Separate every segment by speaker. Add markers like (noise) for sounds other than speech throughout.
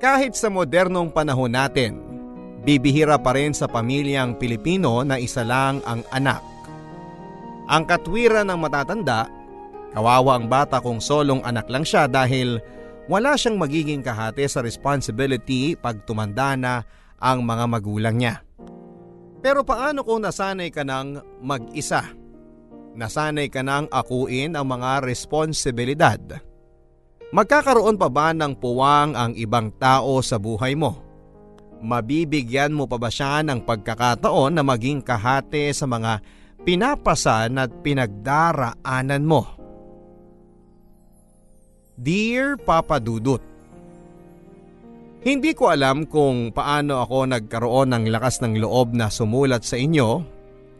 Speaker 1: Kahit sa modernong panahon natin, bibihira pa rin sa pamilyang Pilipino na isa lang ang anak. Ang katwiran ng matatanda, kawawa ang bata kung solong anak lang siya dahil wala siyang magiging kahati sa responsibility pag tumanda na ang mga magulang niya. Pero paano kung nasanay ka ng mag-isa? Nasanay ka ng akuin ang mga responsibilidad Magkakaroon pa ba ng puwang ang ibang tao sa buhay mo? Mabibigyan mo pa ba siya ng pagkakataon na maging kahate sa mga pinapasan at pinagdaraanan mo? Dear Papa Dudut, Hindi ko alam kung paano ako nagkaroon ng lakas ng loob na sumulat sa inyo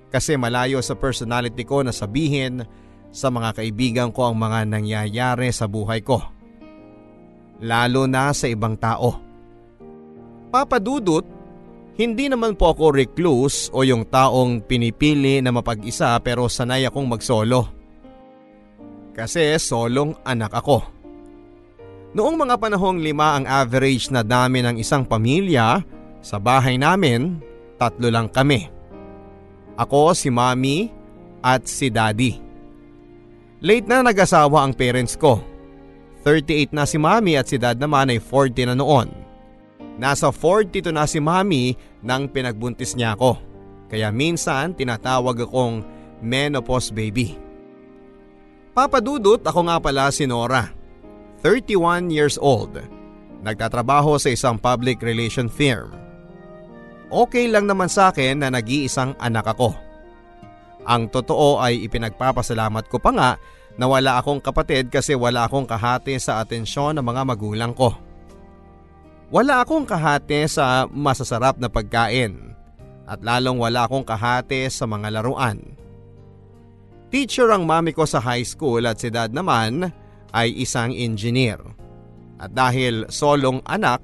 Speaker 1: kasi malayo sa personality ko na sabihin sa mga kaibigan ko ang mga nangyayari sa buhay ko lalo na sa ibang tao. Papadudot, hindi naman po ako recluse o yung taong pinipili na mapag-isa pero sanay akong magsolo. Kasi solong anak ako. Noong mga panahong lima ang average na dami ng isang pamilya, sa bahay namin, tatlo lang kami. Ako, si mami at si daddy. Late na nag-asawa ang parents ko 38 na si mami at si dad naman ay 40 na noon. Nasa 42 na si mami nang pinagbuntis niya ako. Kaya minsan tinatawag akong menopause baby. Papadudot ako nga pala si Nora. 31 years old. Nagtatrabaho sa isang public relation firm. Okay lang naman sa akin na nag-iisang anak ako. Ang totoo ay ipinagpapasalamat ko pa nga na wala akong kapatid kasi wala akong kahati sa atensyon ng mga magulang ko. Wala akong kahati sa masasarap na pagkain at lalong wala akong kahati sa mga laruan. Teacher ang mami ko sa high school at si dad naman ay isang engineer. At dahil solong anak,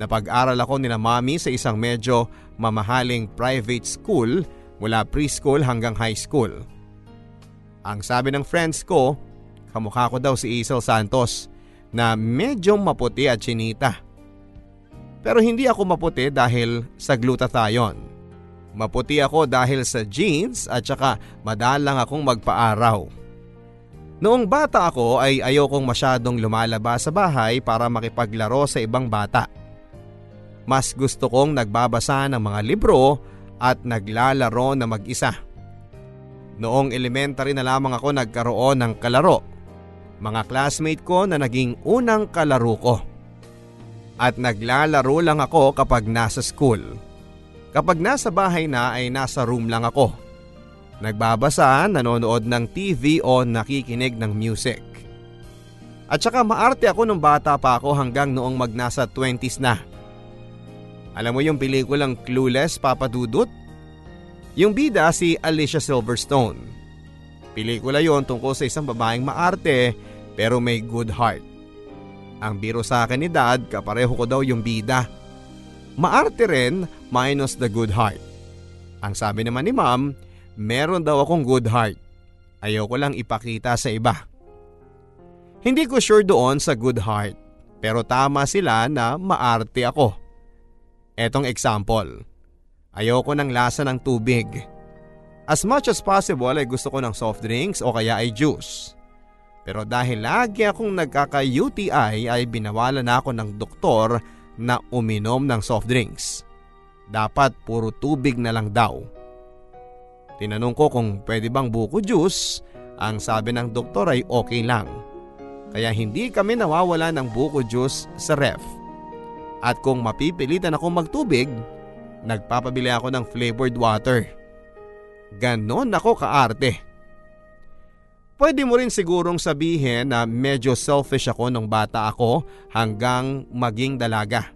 Speaker 1: napag-aral ako nila mami sa isang medyo mamahaling private school mula preschool hanggang high school. Ang sabi ng friends ko, kamukha ko daw si Isel Santos na medyo maputi at chinita. Pero hindi ako maputi dahil sa glutathione. Maputi ako dahil sa jeans at saka madalang akong magpaaraw. Noong bata ako ay ayokong masyadong lumalabas sa bahay para makipaglaro sa ibang bata. Mas gusto kong nagbabasa ng mga libro at naglalaro na mag-isa. Noong elementary na lamang ako nagkaroon ng kalaro. Mga classmate ko na naging unang kalaro ko. At naglalaro lang ako kapag nasa school. Kapag nasa bahay na ay nasa room lang ako. Nagbabasa, nanonood ng TV o nakikinig ng music. At saka maarte ako nung bata pa ako hanggang noong magnasa 20s na. Alam mo yung pelikulang Clueless, Papa Dudut? Yung bida si Alicia Silverstone. Pelikula yon tungkol sa isang babaeng maarte pero may good heart. Ang biro sa akin ni dad kapareho ko daw yung bida. Maarte rin minus the good heart. Ang sabi naman ni ma'am, meron daw akong good heart. Ayoko lang ipakita sa iba. Hindi ko sure doon sa good heart pero tama sila na maarte ako. Etong example. Ayoko ng lasa ng tubig. As much as possible ay gusto ko ng soft drinks o kaya ay juice. Pero dahil lagi akong nagkaka-UTI ay binawalan na ako ng doktor na uminom ng soft drinks. Dapat puro tubig na lang daw. Tinanong ko kung pwede bang buko juice, ang sabi ng doktor ay okay lang. Kaya hindi kami nawawala ng buko juice sa ref. At kung mapipilitan akong magtubig, nagpapabili ako ng flavored water. Ganon ako kaarte. Pwede mo rin sigurong sabihin na medyo selfish ako nung bata ako hanggang maging dalaga.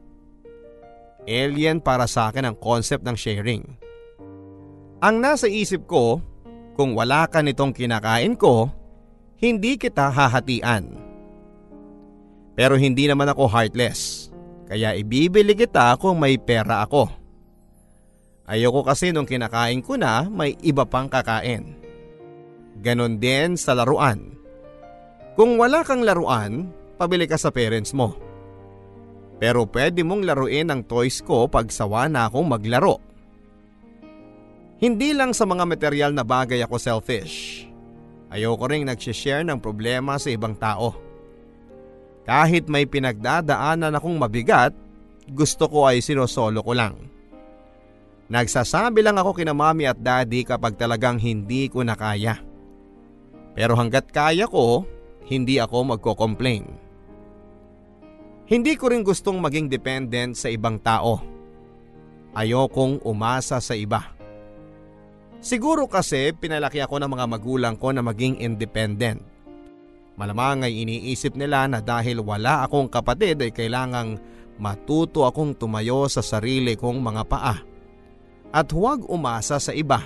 Speaker 1: Alien para sa akin ang concept ng sharing. Ang nasa isip ko, kung wala ka nitong kinakain ko, hindi kita hahatian. Pero hindi naman ako heartless, kaya ibibili kita kung may pera ako. Ayoko kasi nung kinakain ko na may iba pang kakain. Ganon din sa laruan. Kung wala kang laruan, pabili ka sa parents mo. Pero pwede mong laruin ang toys ko pag sawa na akong maglaro. Hindi lang sa mga material na bagay ako selfish. Ayoko ring nagsishare ng problema sa ibang tao. Kahit may pinagdadaanan akong mabigat, gusto ko ay sinosolo ko lang. Nagsasabi lang ako kina mami at daddy kapag talagang hindi ko na kaya. Pero hanggat kaya ko, hindi ako magko-complain. Hindi ko rin gustong maging dependent sa ibang tao. Ayokong umasa sa iba. Siguro kasi pinalaki ako ng mga magulang ko na maging independent. Malamang ay iniisip nila na dahil wala akong kapatid ay kailangang matuto akong tumayo sa sarili kong mga paa at huwag umasa sa iba.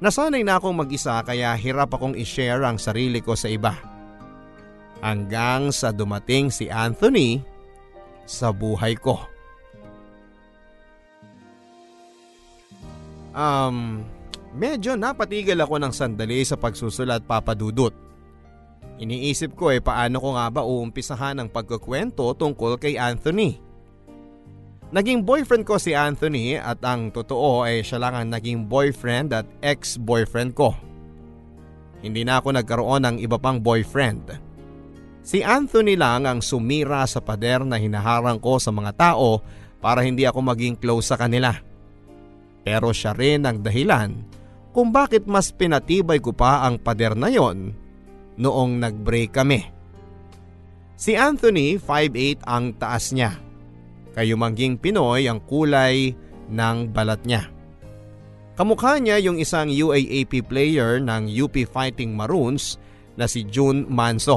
Speaker 1: Nasanay na akong mag-isa kaya hirap akong i-share ang sarili ko sa iba. Hanggang sa dumating si Anthony sa buhay ko. Um, medyo napatigil ako ng sandali sa pagsusulat papadudot. Iniisip ko eh paano ko nga ba uumpisahan ang pagkukwento tungkol kay Anthony. Naging boyfriend ko si Anthony at ang totoo ay siya lang ang naging boyfriend at ex-boyfriend ko. Hindi na ako nagkaroon ng iba pang boyfriend. Si Anthony lang ang sumira sa pader na hinaharang ko sa mga tao para hindi ako maging close sa kanila. Pero siya rin ang dahilan kung bakit mas pinatibay ko pa ang pader na yon noong nag-break kami. Si Anthony 5'8 ang taas niya Kayumangging Pinoy ang kulay ng balat niya. Kamukha niya yung isang UAAP player ng UP Fighting Maroons na si June Manso.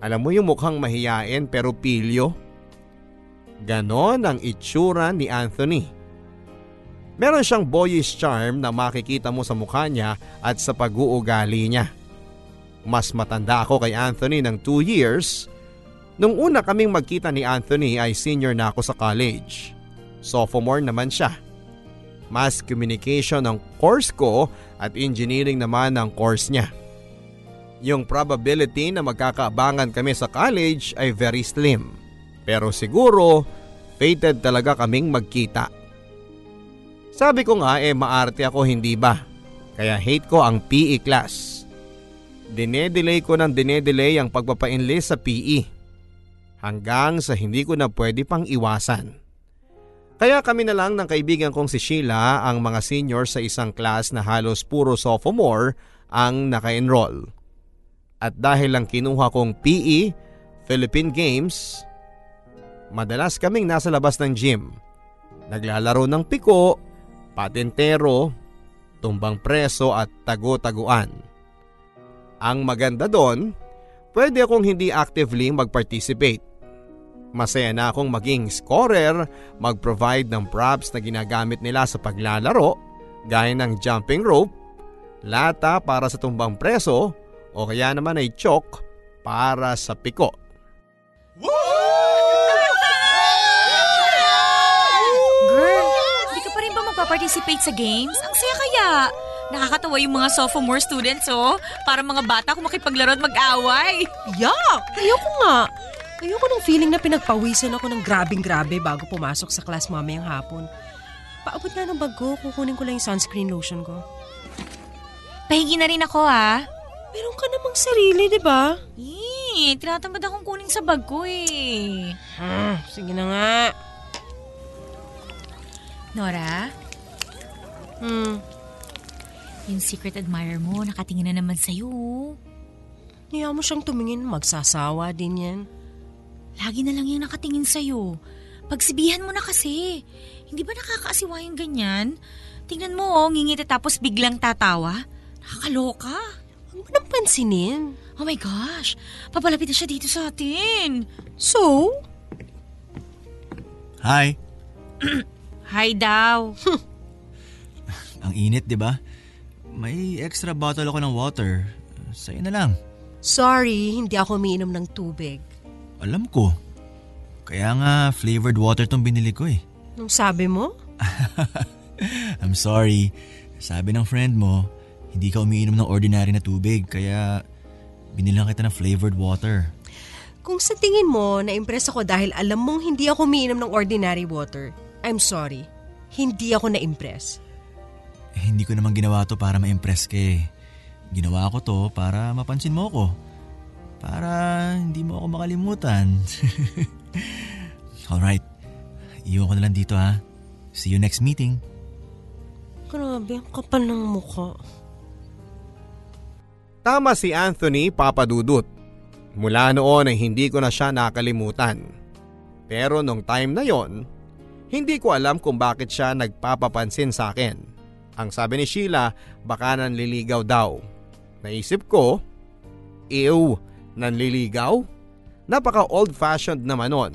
Speaker 1: Alam mo yung mukhang mahiyain pero pilyo? Ganon ang itsura ni Anthony. Meron siyang boyish charm na makikita mo sa mukha niya at sa pag-uugali niya. Mas matanda ako kay Anthony ng 2 years Nung una kaming magkita ni Anthony ay senior na ako sa college. Sophomore naman siya. Mass communication ang course ko at engineering naman ang course niya. Yung probability na magkakaabangan kami sa college ay very slim. Pero siguro, fated talaga kaming magkita. Sabi ko nga eh maarte ako hindi ba? Kaya hate ko ang PE class. Dinedelay ko ng dinedelay ang pagpapainlist sa PE hanggang sa hindi ko na pwede pang iwasan. Kaya kami na lang ng kaibigan kong si Sheila ang mga senior sa isang class na halos puro sophomore ang naka-enroll. At dahil lang kinuha kong PE, Philippine Games, madalas kaming nasa labas ng gym. Naglalaro ng piko, patentero, tumbang preso at tago-taguan. Ang maganda doon, pwede akong hindi actively mag-participate Masaya na akong maging scorer, mag-provide ng props na ginagamit nila sa paglalaro, gaya ng jumping rope, lata para sa tumbang preso, o kaya naman ay chalk para sa piko.
Speaker 2: Girl, hindi ka pa rin ba magpa-participate sa games? Ang saya kaya! Nakakatawa yung mga sophomore students, oh. Para mga bata kung makipaglaro at mag-away.
Speaker 3: Yak! Ayoko nga. Ayoko ng feeling na pinagpawisan ako ng grabing-grabe bago pumasok sa class mamayang hapon. Paabot nga ng bag ko, kukunin ko lang yung sunscreen lotion ko.
Speaker 2: Pahingi na rin ako ah.
Speaker 3: Meron ka namang sarili, di ba?
Speaker 2: Eh, tinatamad akong kunin sa bag ko eh.
Speaker 3: Hmm, sige na nga.
Speaker 2: Nora?
Speaker 3: Hmm.
Speaker 2: Yung secret admirer mo, nakatingin na naman sa'yo.
Speaker 3: Niya mo siyang tumingin, magsasawa din yan.
Speaker 2: Lagi na lang yung nakatingin sa'yo. Pagsibihan mo na kasi. Hindi ba nakakaasiwa yung ganyan? Tingnan mo oh, ngingiti tapos biglang tatawa. Nakakaloka.
Speaker 3: Huwag mo nang pansinin.
Speaker 2: Oh my gosh, papalapit na siya dito sa atin.
Speaker 3: So?
Speaker 4: Hi. (clears throat)
Speaker 2: Hi daw. (laughs)
Speaker 4: Ang init, di ba? May extra bottle ako ng water. Sa'yo na lang.
Speaker 3: Sorry, hindi ako umiinom ng tubig.
Speaker 4: Alam ko. Kaya nga flavored water tong binili ko eh.
Speaker 3: Nung sabi mo? (laughs)
Speaker 4: I'm sorry. Sabi ng friend mo, hindi ka umiinom ng ordinary na tubig kaya binilang kita ng flavored water.
Speaker 3: Kung sa tingin mo na-impress ako dahil alam mong hindi ako umiinom ng ordinary water, I'm sorry. Hindi ako na-impress.
Speaker 4: Eh, hindi ko naman ginawa to para ma-impress ka eh. Ginawa ko to para mapansin mo ko. Para hindi mo ako makalimutan. (laughs) Alright. Iwan ko na lang dito ha. See you next meeting.
Speaker 3: Grabe, ang kapal ng mukha.
Speaker 1: Tama si Anthony Papadudut. Mula noon ay hindi ko na siya nakalimutan. Pero nung time na yon, hindi ko alam kung bakit siya nagpapapansin sa akin. Ang sabi ni Sheila, baka nanliligaw daw. Naisip ko, ew, nanliligaw? Napaka old fashioned naman nun.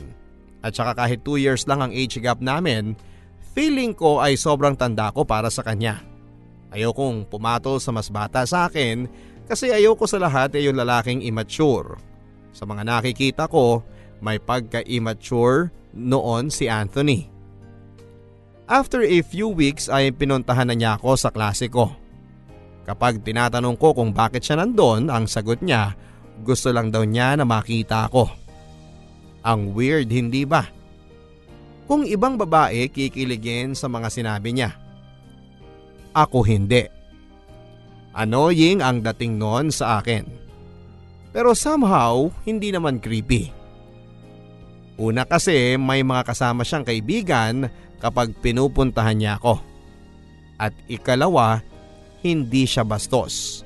Speaker 1: At saka kahit 2 years lang ang age gap namin, feeling ko ay sobrang tanda ko para sa kanya. Ayokong pumatol sa mas bata sa akin kasi ayoko sa lahat ay yung lalaking immature. Sa mga nakikita ko, may pagka-immature noon si Anthony. After a few weeks ay pinuntahan na niya ako sa klase ko. Kapag tinatanong ko kung bakit siya nandun, ang sagot niya, gusto lang daw niya na makita ako. Ang weird hindi ba? Kung ibang babae kikiligin sa mga sinabi niya. Ako hindi. Annoying ang dating noon sa akin. Pero somehow, hindi naman creepy. Una kasi may mga kasama siyang kaibigan kapag pinupuntahan niya ako. At ikalawa, hindi siya bastos.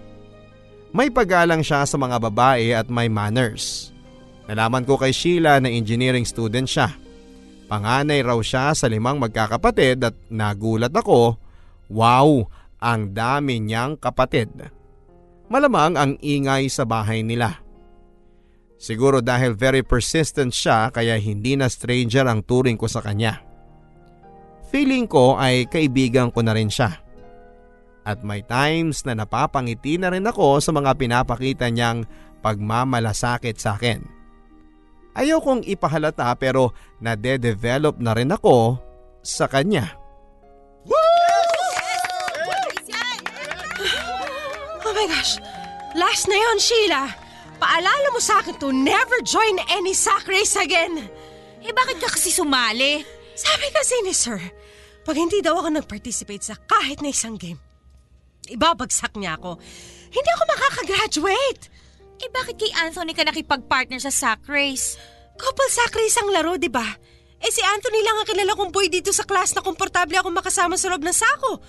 Speaker 1: May paggalang siya sa mga babae at may manners. Nalaman ko kay Sheila na engineering student siya. Panganay raw siya sa limang magkakapatid at nagulat ako, wow, ang dami niyang kapatid. Malamang ang ingay sa bahay nila. Siguro dahil very persistent siya kaya hindi na stranger ang turing ko sa kanya. Feeling ko ay kaibigan ko na rin siya. At may times na napapangiti na rin ako sa mga pinapakita niyang pagmamalasakit sa akin. Ayaw kong ipahalata pero nade-develop na rin ako sa kanya.
Speaker 3: Oh my gosh! Last na yon, Sheila! Paalala mo sa akin to never join any sack race again!
Speaker 2: Eh bakit ka kasi sumali?
Speaker 3: Sabi kasi ni Sir, pag hindi daw ako nag-participate sa kahit na isang game, ibabagsak niya ako. Hindi ako makakagraduate!
Speaker 2: Eh bakit kay Anthony ka nakipag-partner sa sack race?
Speaker 3: Couple sack race ang laro, di ba? Eh si Anthony lang ang kilala kong boy dito sa class na komportable akong makasama sa loob ng sako.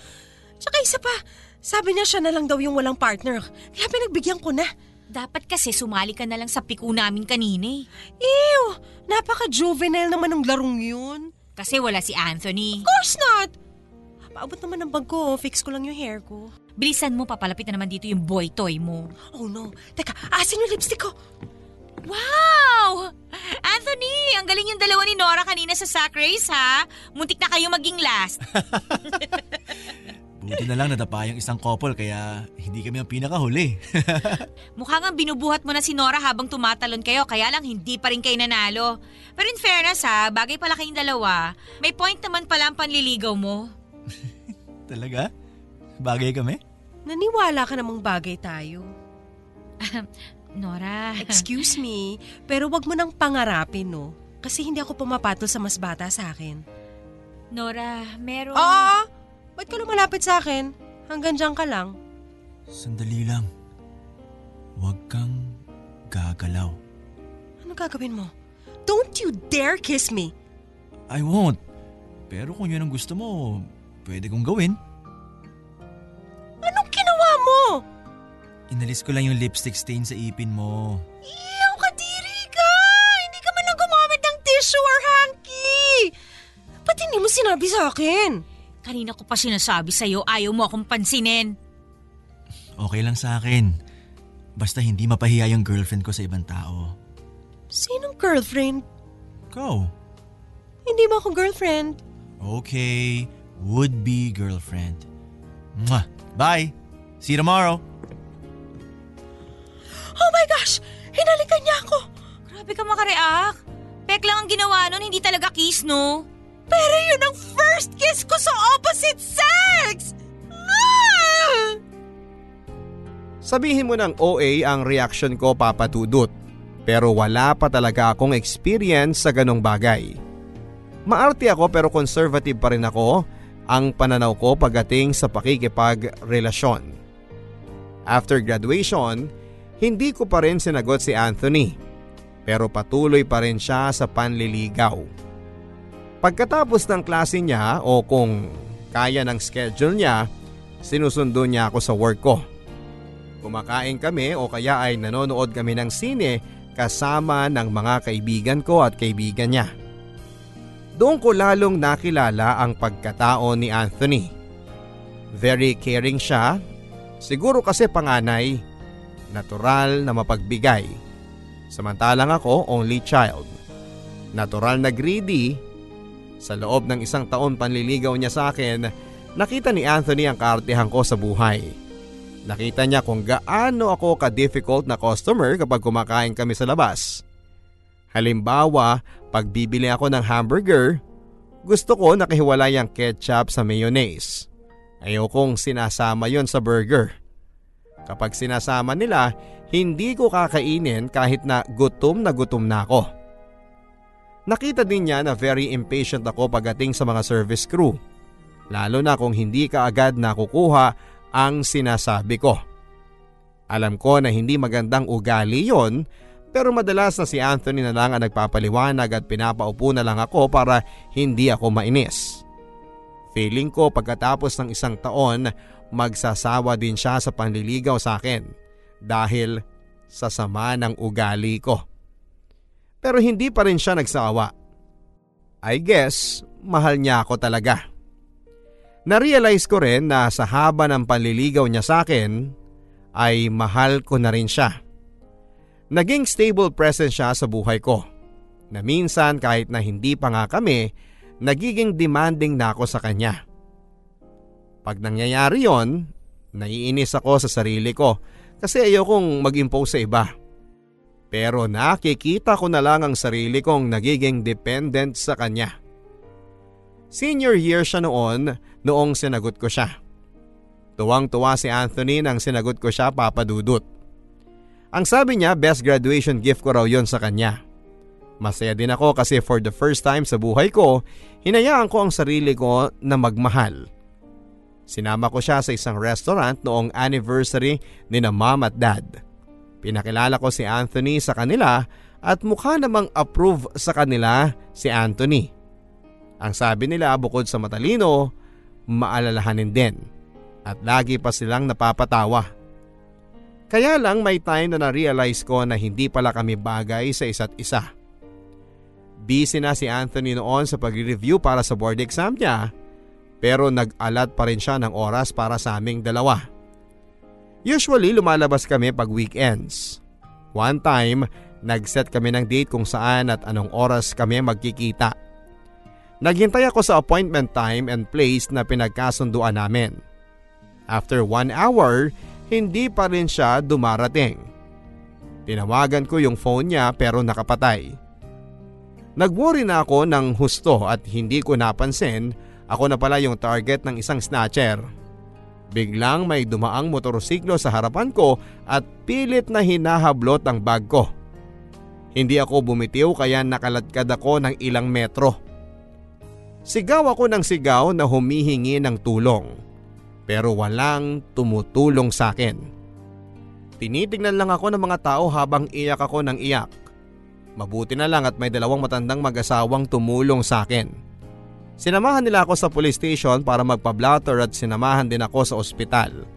Speaker 3: Tsaka isa pa, sabi niya siya na lang daw yung walang partner. Kaya pinagbigyan ko na.
Speaker 2: Dapat kasi sumali ka na lang sa piku namin kanina eh.
Speaker 3: Ew! Napaka-juvenile naman ng larong yun.
Speaker 2: Kasi wala si Anthony.
Speaker 3: Of course not! Paabot naman ng bag ko, fix ko lang yung hair ko.
Speaker 2: Bilisan mo, papalapit na naman dito yung boy toy mo.
Speaker 3: Oh no, teka, asin yung lipstick ko.
Speaker 2: Wow! Anthony, ang galing yung dalawa ni Nora kanina sa sack race ha. Muntik na kayo maging last. (laughs) (laughs)
Speaker 4: Buti na lang nadapa yung isang couple kaya hindi kami ang pinakahuli. (laughs)
Speaker 2: Mukhang ang binubuhat mo na si Nora habang tumatalon kayo, kaya lang hindi pa rin kayo nanalo. Pero in fairness ha, bagay pala kayong dalawa. May point naman pala ang panliligaw mo.
Speaker 4: Talaga? Bagay kami?
Speaker 3: Naniwala ka namang bagay tayo.
Speaker 2: Nora.
Speaker 3: Excuse me, pero wag mo nang pangarapin, no? Kasi hindi ako pumapatol sa mas bata sa akin.
Speaker 2: Nora, meron...
Speaker 3: Oo! Ba't ka lumalapit sa akin? Hanggang dyan ka lang.
Speaker 4: Sandali lang. Huwag kang gagalaw.
Speaker 3: Ano gagawin mo? Don't you dare kiss me!
Speaker 4: I won't. Pero kung yun ang gusto mo, pwede kong gawin. Inalis ko lang yung lipstick stain sa ipin mo.
Speaker 3: Iyaw, kadiri ka! Hindi ka man lang gumamit ng tissue or hanky! Ba't hindi mo sinabi sa akin?
Speaker 2: Kanina ko pa sinasabi sa'yo, ayaw mo akong pansinin.
Speaker 4: Okay lang sa akin. Basta hindi mapahiya yung girlfriend ko sa ibang tao.
Speaker 3: Sinong girlfriend?
Speaker 4: Go.
Speaker 3: Hindi mo ako girlfriend.
Speaker 4: Okay, would-be girlfriend. Mwah! Bye! See you tomorrow!
Speaker 3: Oh my gosh! Hinalikan niya ako!
Speaker 2: Grabe ka makareact. Pek lang ang ginawa nun, hindi talaga kiss, no?
Speaker 3: Pero yun ang first kiss ko sa opposite sex! Ah!
Speaker 1: Sabihin mo ng OA ang reaction ko papatudot. Pero wala pa talaga akong experience sa ganong bagay. Maarte ako pero conservative pa rin ako ang pananaw ko pagdating sa pakikipagrelasyon. After graduation, hindi ko pa rin sinagot si Anthony pero patuloy pa rin siya sa panliligaw. Pagkatapos ng klase niya o kung kaya ng schedule niya, sinusundo niya ako sa work ko. Kumakain kami o kaya ay nanonood kami ng sine kasama ng mga kaibigan ko at kaibigan niya. Doon ko lalong nakilala ang pagkatao ni Anthony. Very caring siya, siguro kasi panganay, natural na mapagbigay. Samantalang ako only child. Natural na greedy, sa loob ng isang taon panliligaw niya sa akin, nakita ni Anthony ang kaartehan ko sa buhay. Nakita niya kung gaano ako ka-difficult na customer kapag kumakain kami sa labas. Halimbawa, pag bibili ako ng hamburger, gusto ko nakahiwalay ang ketchup sa mayonnaise. Ayokong sinasama yon sa burger. Kapag sinasama nila, hindi ko kakainin kahit na gutom na gutom na ako. Nakita din niya na very impatient ako pagdating sa mga service crew. Lalo na kung hindi ka agad nakukuha ang sinasabi ko. Alam ko na hindi magandang ugali yon pero madalas na si Anthony na lang ang nagpapaliwanag at pinapaupo na lang ako para hindi ako mainis. Feeling ko pagkatapos ng isang taon magsasawa din siya sa panliligaw sa akin dahil sa sama ng ugali ko. Pero hindi pa rin siya nagsawa. I guess mahal niya ako talaga. Narealize ko rin na sa haba ng panliligaw niya sa akin ay mahal ko na rin siya. Naging stable presence siya sa buhay ko na minsan kahit na hindi pa nga kami, nagiging demanding na ako sa kanya. Pag nangyayari yon, naiinis ako sa sarili ko kasi ayokong mag-impose sa iba. Pero nakikita ko na lang ang sarili kong nagiging dependent sa kanya. Senior year siya noon noong sinagot ko siya. Tuwang-tuwa si Anthony nang sinagot ko siya papadudot. Ang sabi niya best graduation gift ko raw yon sa kanya. Masaya din ako kasi for the first time sa buhay ko, hinayaan ko ang sarili ko na magmahal. Sinama ko siya sa isang restaurant noong anniversary ni na mom at dad. Pinakilala ko si Anthony sa kanila at mukha namang approve sa kanila si Anthony. Ang sabi nila bukod sa matalino, maalalahanin din at lagi pa silang napapatawa. Kaya lang may time na na-realize ko na hindi pala kami bagay sa isa't isa. Busy na si Anthony noon sa pag-review para sa board exam niya pero nag-alat pa rin siya ng oras para sa aming dalawa. Usually lumalabas kami pag weekends. One time, nag-set kami ng date kung saan at anong oras kami magkikita. Naghintay ako sa appointment time and place na pinagkasunduan namin. After one hour, hindi pa rin siya dumarating. Tinawagan ko yung phone niya pero nakapatay. Nagworry na ako ng husto at hindi ko napansin ako na pala yung target ng isang snatcher. Biglang may dumaang motorsiklo sa harapan ko at pilit na hinahablot ang bag ko. Hindi ako bumitiw kaya nakaladkad ako ng ilang metro. Sigaw ako ng sigaw na humihingi ng tulong pero walang tumutulong sa akin. Tinitingnan lang ako ng mga tao habang iyak ako ng iyak. Mabuti na lang at may dalawang matandang mag-asawang tumulong sa akin. Sinamahan nila ako sa police station para magpa-blotter at sinamahan din ako sa ospital.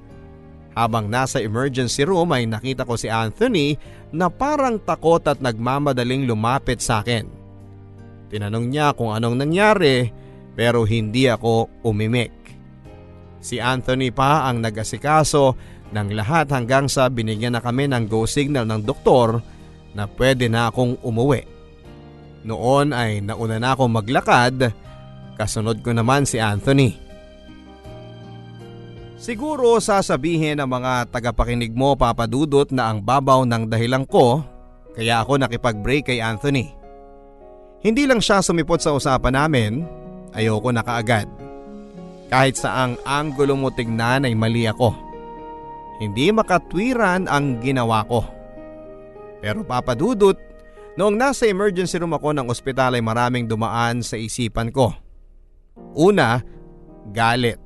Speaker 1: Habang nasa emergency room ay nakita ko si Anthony na parang takot at nagmamadaling lumapit sa akin. Tinanong niya kung anong nangyari pero hindi ako umimik. Si Anthony pa ang nag-asikaso ng lahat hanggang sa binigyan na kami ng go signal ng doktor na pwede na akong umuwi. Noon ay nauna na akong maglakad, kasunod ko naman si Anthony. Siguro sasabihin ng mga tagapakinig mo papadudot na ang babaw ng dahilan ko kaya ako nakipag-break kay Anthony. Hindi lang siya sumipot sa usapan namin, ayoko na kaagad. Kahit saang anggulo mo tignan ay mali ako. Hindi makatwiran ang ginawa ko. Pero papadudot, noong nasa emergency room ako ng ospital ay maraming dumaan sa isipan ko. Una, galit.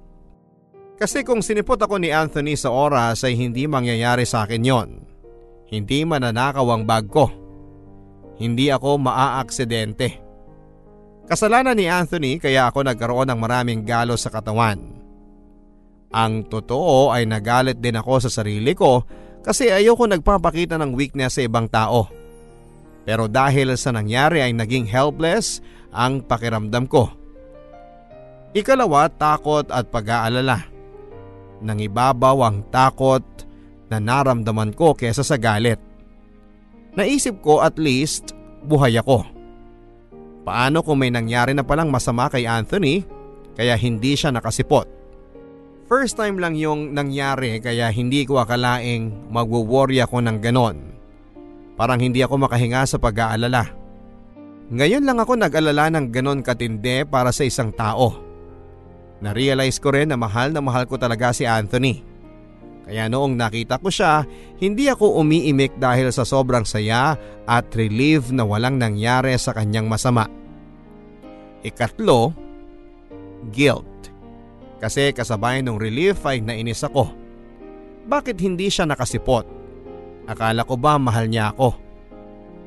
Speaker 1: Kasi kung sinipot ako ni Anthony sa oras ay hindi mangyayari sa akin yon. Hindi mananakaw ang bag ko. Hindi ako maaaksidente. Kasalanan ni Anthony kaya ako nagkaroon ng maraming galos sa katawan. Ang totoo ay nagalit din ako sa sarili ko kasi ayoko nagpapakita ng weakness sa ibang tao. Pero dahil sa nangyari ay naging helpless ang pakiramdam ko. Ikalawa, takot at pag-aalala nang ibabaw ang takot na naramdaman ko kesa sa galit. Naisip ko at least buhay ako. Paano kung may nangyari na palang masama kay Anthony kaya hindi siya nakasipot? First time lang yung nangyari kaya hindi ko akalaing magwo-worry ako ng ganon. Parang hindi ako makahinga sa pag-aalala. Ngayon lang ako nag-alala ng ganon katindi para sa isang tao. Na-realize ko rin na mahal na mahal ko talaga si Anthony. Kaya noong nakita ko siya, hindi ako umiimik dahil sa sobrang saya at relief na walang nangyari sa kanyang masama. Ikatlo, guilt. Kasi kasabay ng relief ay nainis ako. Bakit hindi siya nakasipot? Akala ko ba mahal niya ako?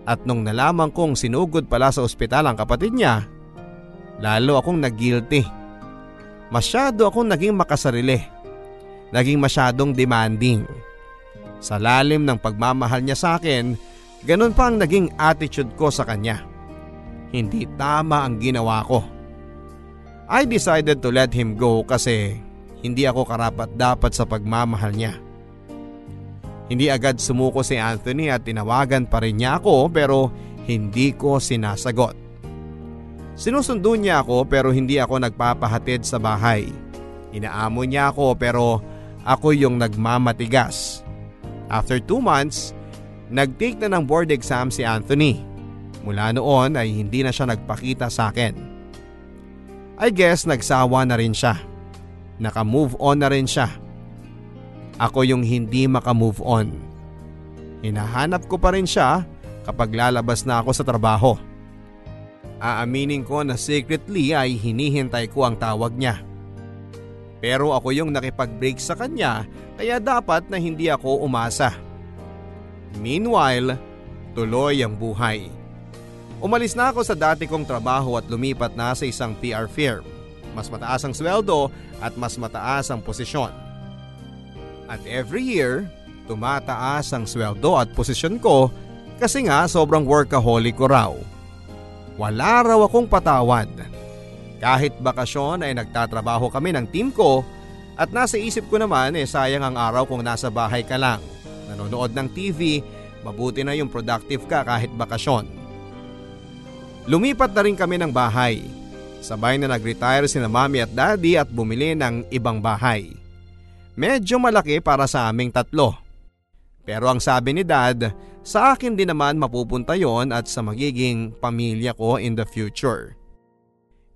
Speaker 1: At nung nalaman kong sinugod pala sa ospital ang kapatid niya, lalo akong nag-guilty masyado akong naging makasarili. Naging masyadong demanding. Sa lalim ng pagmamahal niya sa akin, ganun pa ang naging attitude ko sa kanya. Hindi tama ang ginawa ko. I decided to let him go kasi hindi ako karapat dapat sa pagmamahal niya. Hindi agad sumuko si Anthony at tinawagan pa rin niya ako pero hindi ko sinasagot. Sinusundo niya ako pero hindi ako nagpapahatid sa bahay. Inaamo niya ako pero ako yung nagmamatigas. After two months, nag-take na ng board exam si Anthony. Mula noon ay hindi na siya nagpakita sa akin. I guess nagsawa na rin siya. Naka-move on na rin siya. Ako yung hindi maka-move on. Hinahanap ko pa rin siya kapag lalabas na ako sa trabaho. Aaminin ko na secretly ay hinihintay ko ang tawag niya. Pero ako yung nakipag-break sa kanya kaya dapat na hindi ako umasa. Meanwhile, tuloy ang buhay. Umalis na ako sa dati kong trabaho at lumipat na sa isang PR firm. Mas mataas ang sweldo at mas mataas ang posisyon. At every year, tumataas ang sweldo at posisyon ko kasi nga sobrang workaholic ko raw. Wala raw akong patawad. Kahit bakasyon ay nagtatrabaho kami ng team ko at nasa isip ko naman eh sayang ang araw kung nasa bahay ka lang. Nanonood ng TV, mabuti na yung productive ka kahit bakasyon. Lumipat na rin kami ng bahay. Sabay na nag-retire si na mami at daddy at bumili ng ibang bahay. Medyo malaki para sa aming tatlo. Pero ang sabi ni dad, sa akin din naman mapupunta yon at sa magiging pamilya ko in the future.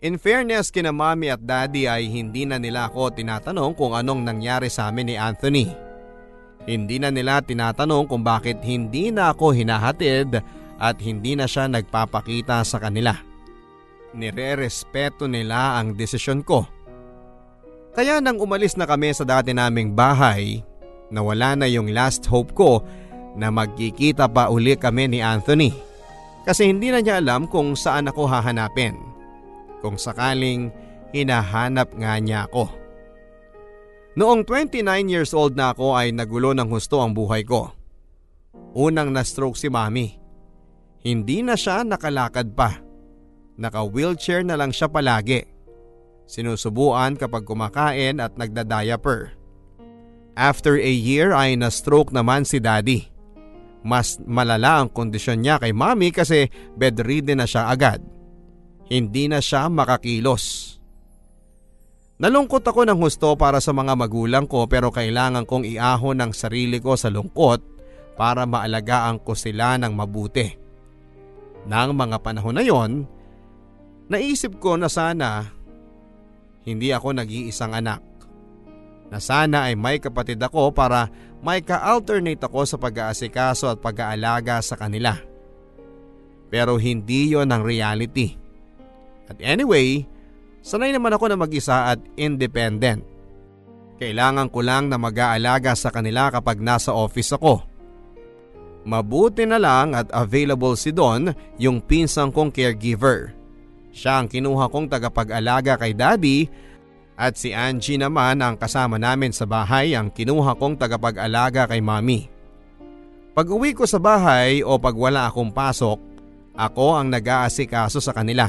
Speaker 1: In fairness kina mami at daddy ay hindi na nila ako tinatanong kung anong nangyari sa amin ni Anthony. Hindi na nila tinatanong kung bakit hindi na ako hinahatid at hindi na siya nagpapakita sa kanila. Nire-respeto nila ang desisyon ko. Kaya nang umalis na kami sa dati naming bahay, nawala na yung last hope ko na magkikita pa uli kami ni Anthony. Kasi hindi na niya alam kung saan ako hahanapin. Kung sakaling hinahanap nga niya ako. Noong 29 years old na ako ay nagulo ng husto ang buhay ko. Unang na-stroke si mami. Hindi na siya nakalakad pa. Naka-wheelchair na lang siya palagi. Sinusubuan kapag kumakain at nagda-diaper. After a year ay na-stroke naman si daddy. Mas malala ang kondisyon niya kay mami kasi bedridden na siya agad. Hindi na siya makakilos. Nalungkot ako ng husto para sa mga magulang ko pero kailangan kong iahon ang sarili ko sa lungkot para maalagaan ko sila ng mabuti. Nang mga panahon na yon, naisip ko na sana hindi ako nag-iisang anak. Na sana ay may kapatid ako para may ka-alternate ako sa pag-aasikaso at pag-aalaga sa kanila. Pero hindi yon ang reality. At anyway, sanay naman ako na mag-isa at independent. Kailangan ko lang na mag-aalaga sa kanila kapag nasa office ako. Mabuti na lang at available si Don, yung pinsang kong caregiver. Siya ang kinuha kong tagapag-alaga kay daddy at si Angie naman ang kasama namin sa bahay ang kinuha kong tagapag-alaga kay mami. Pag uwi ko sa bahay o pag wala akong pasok, ako ang nag-aasikaso sa kanila.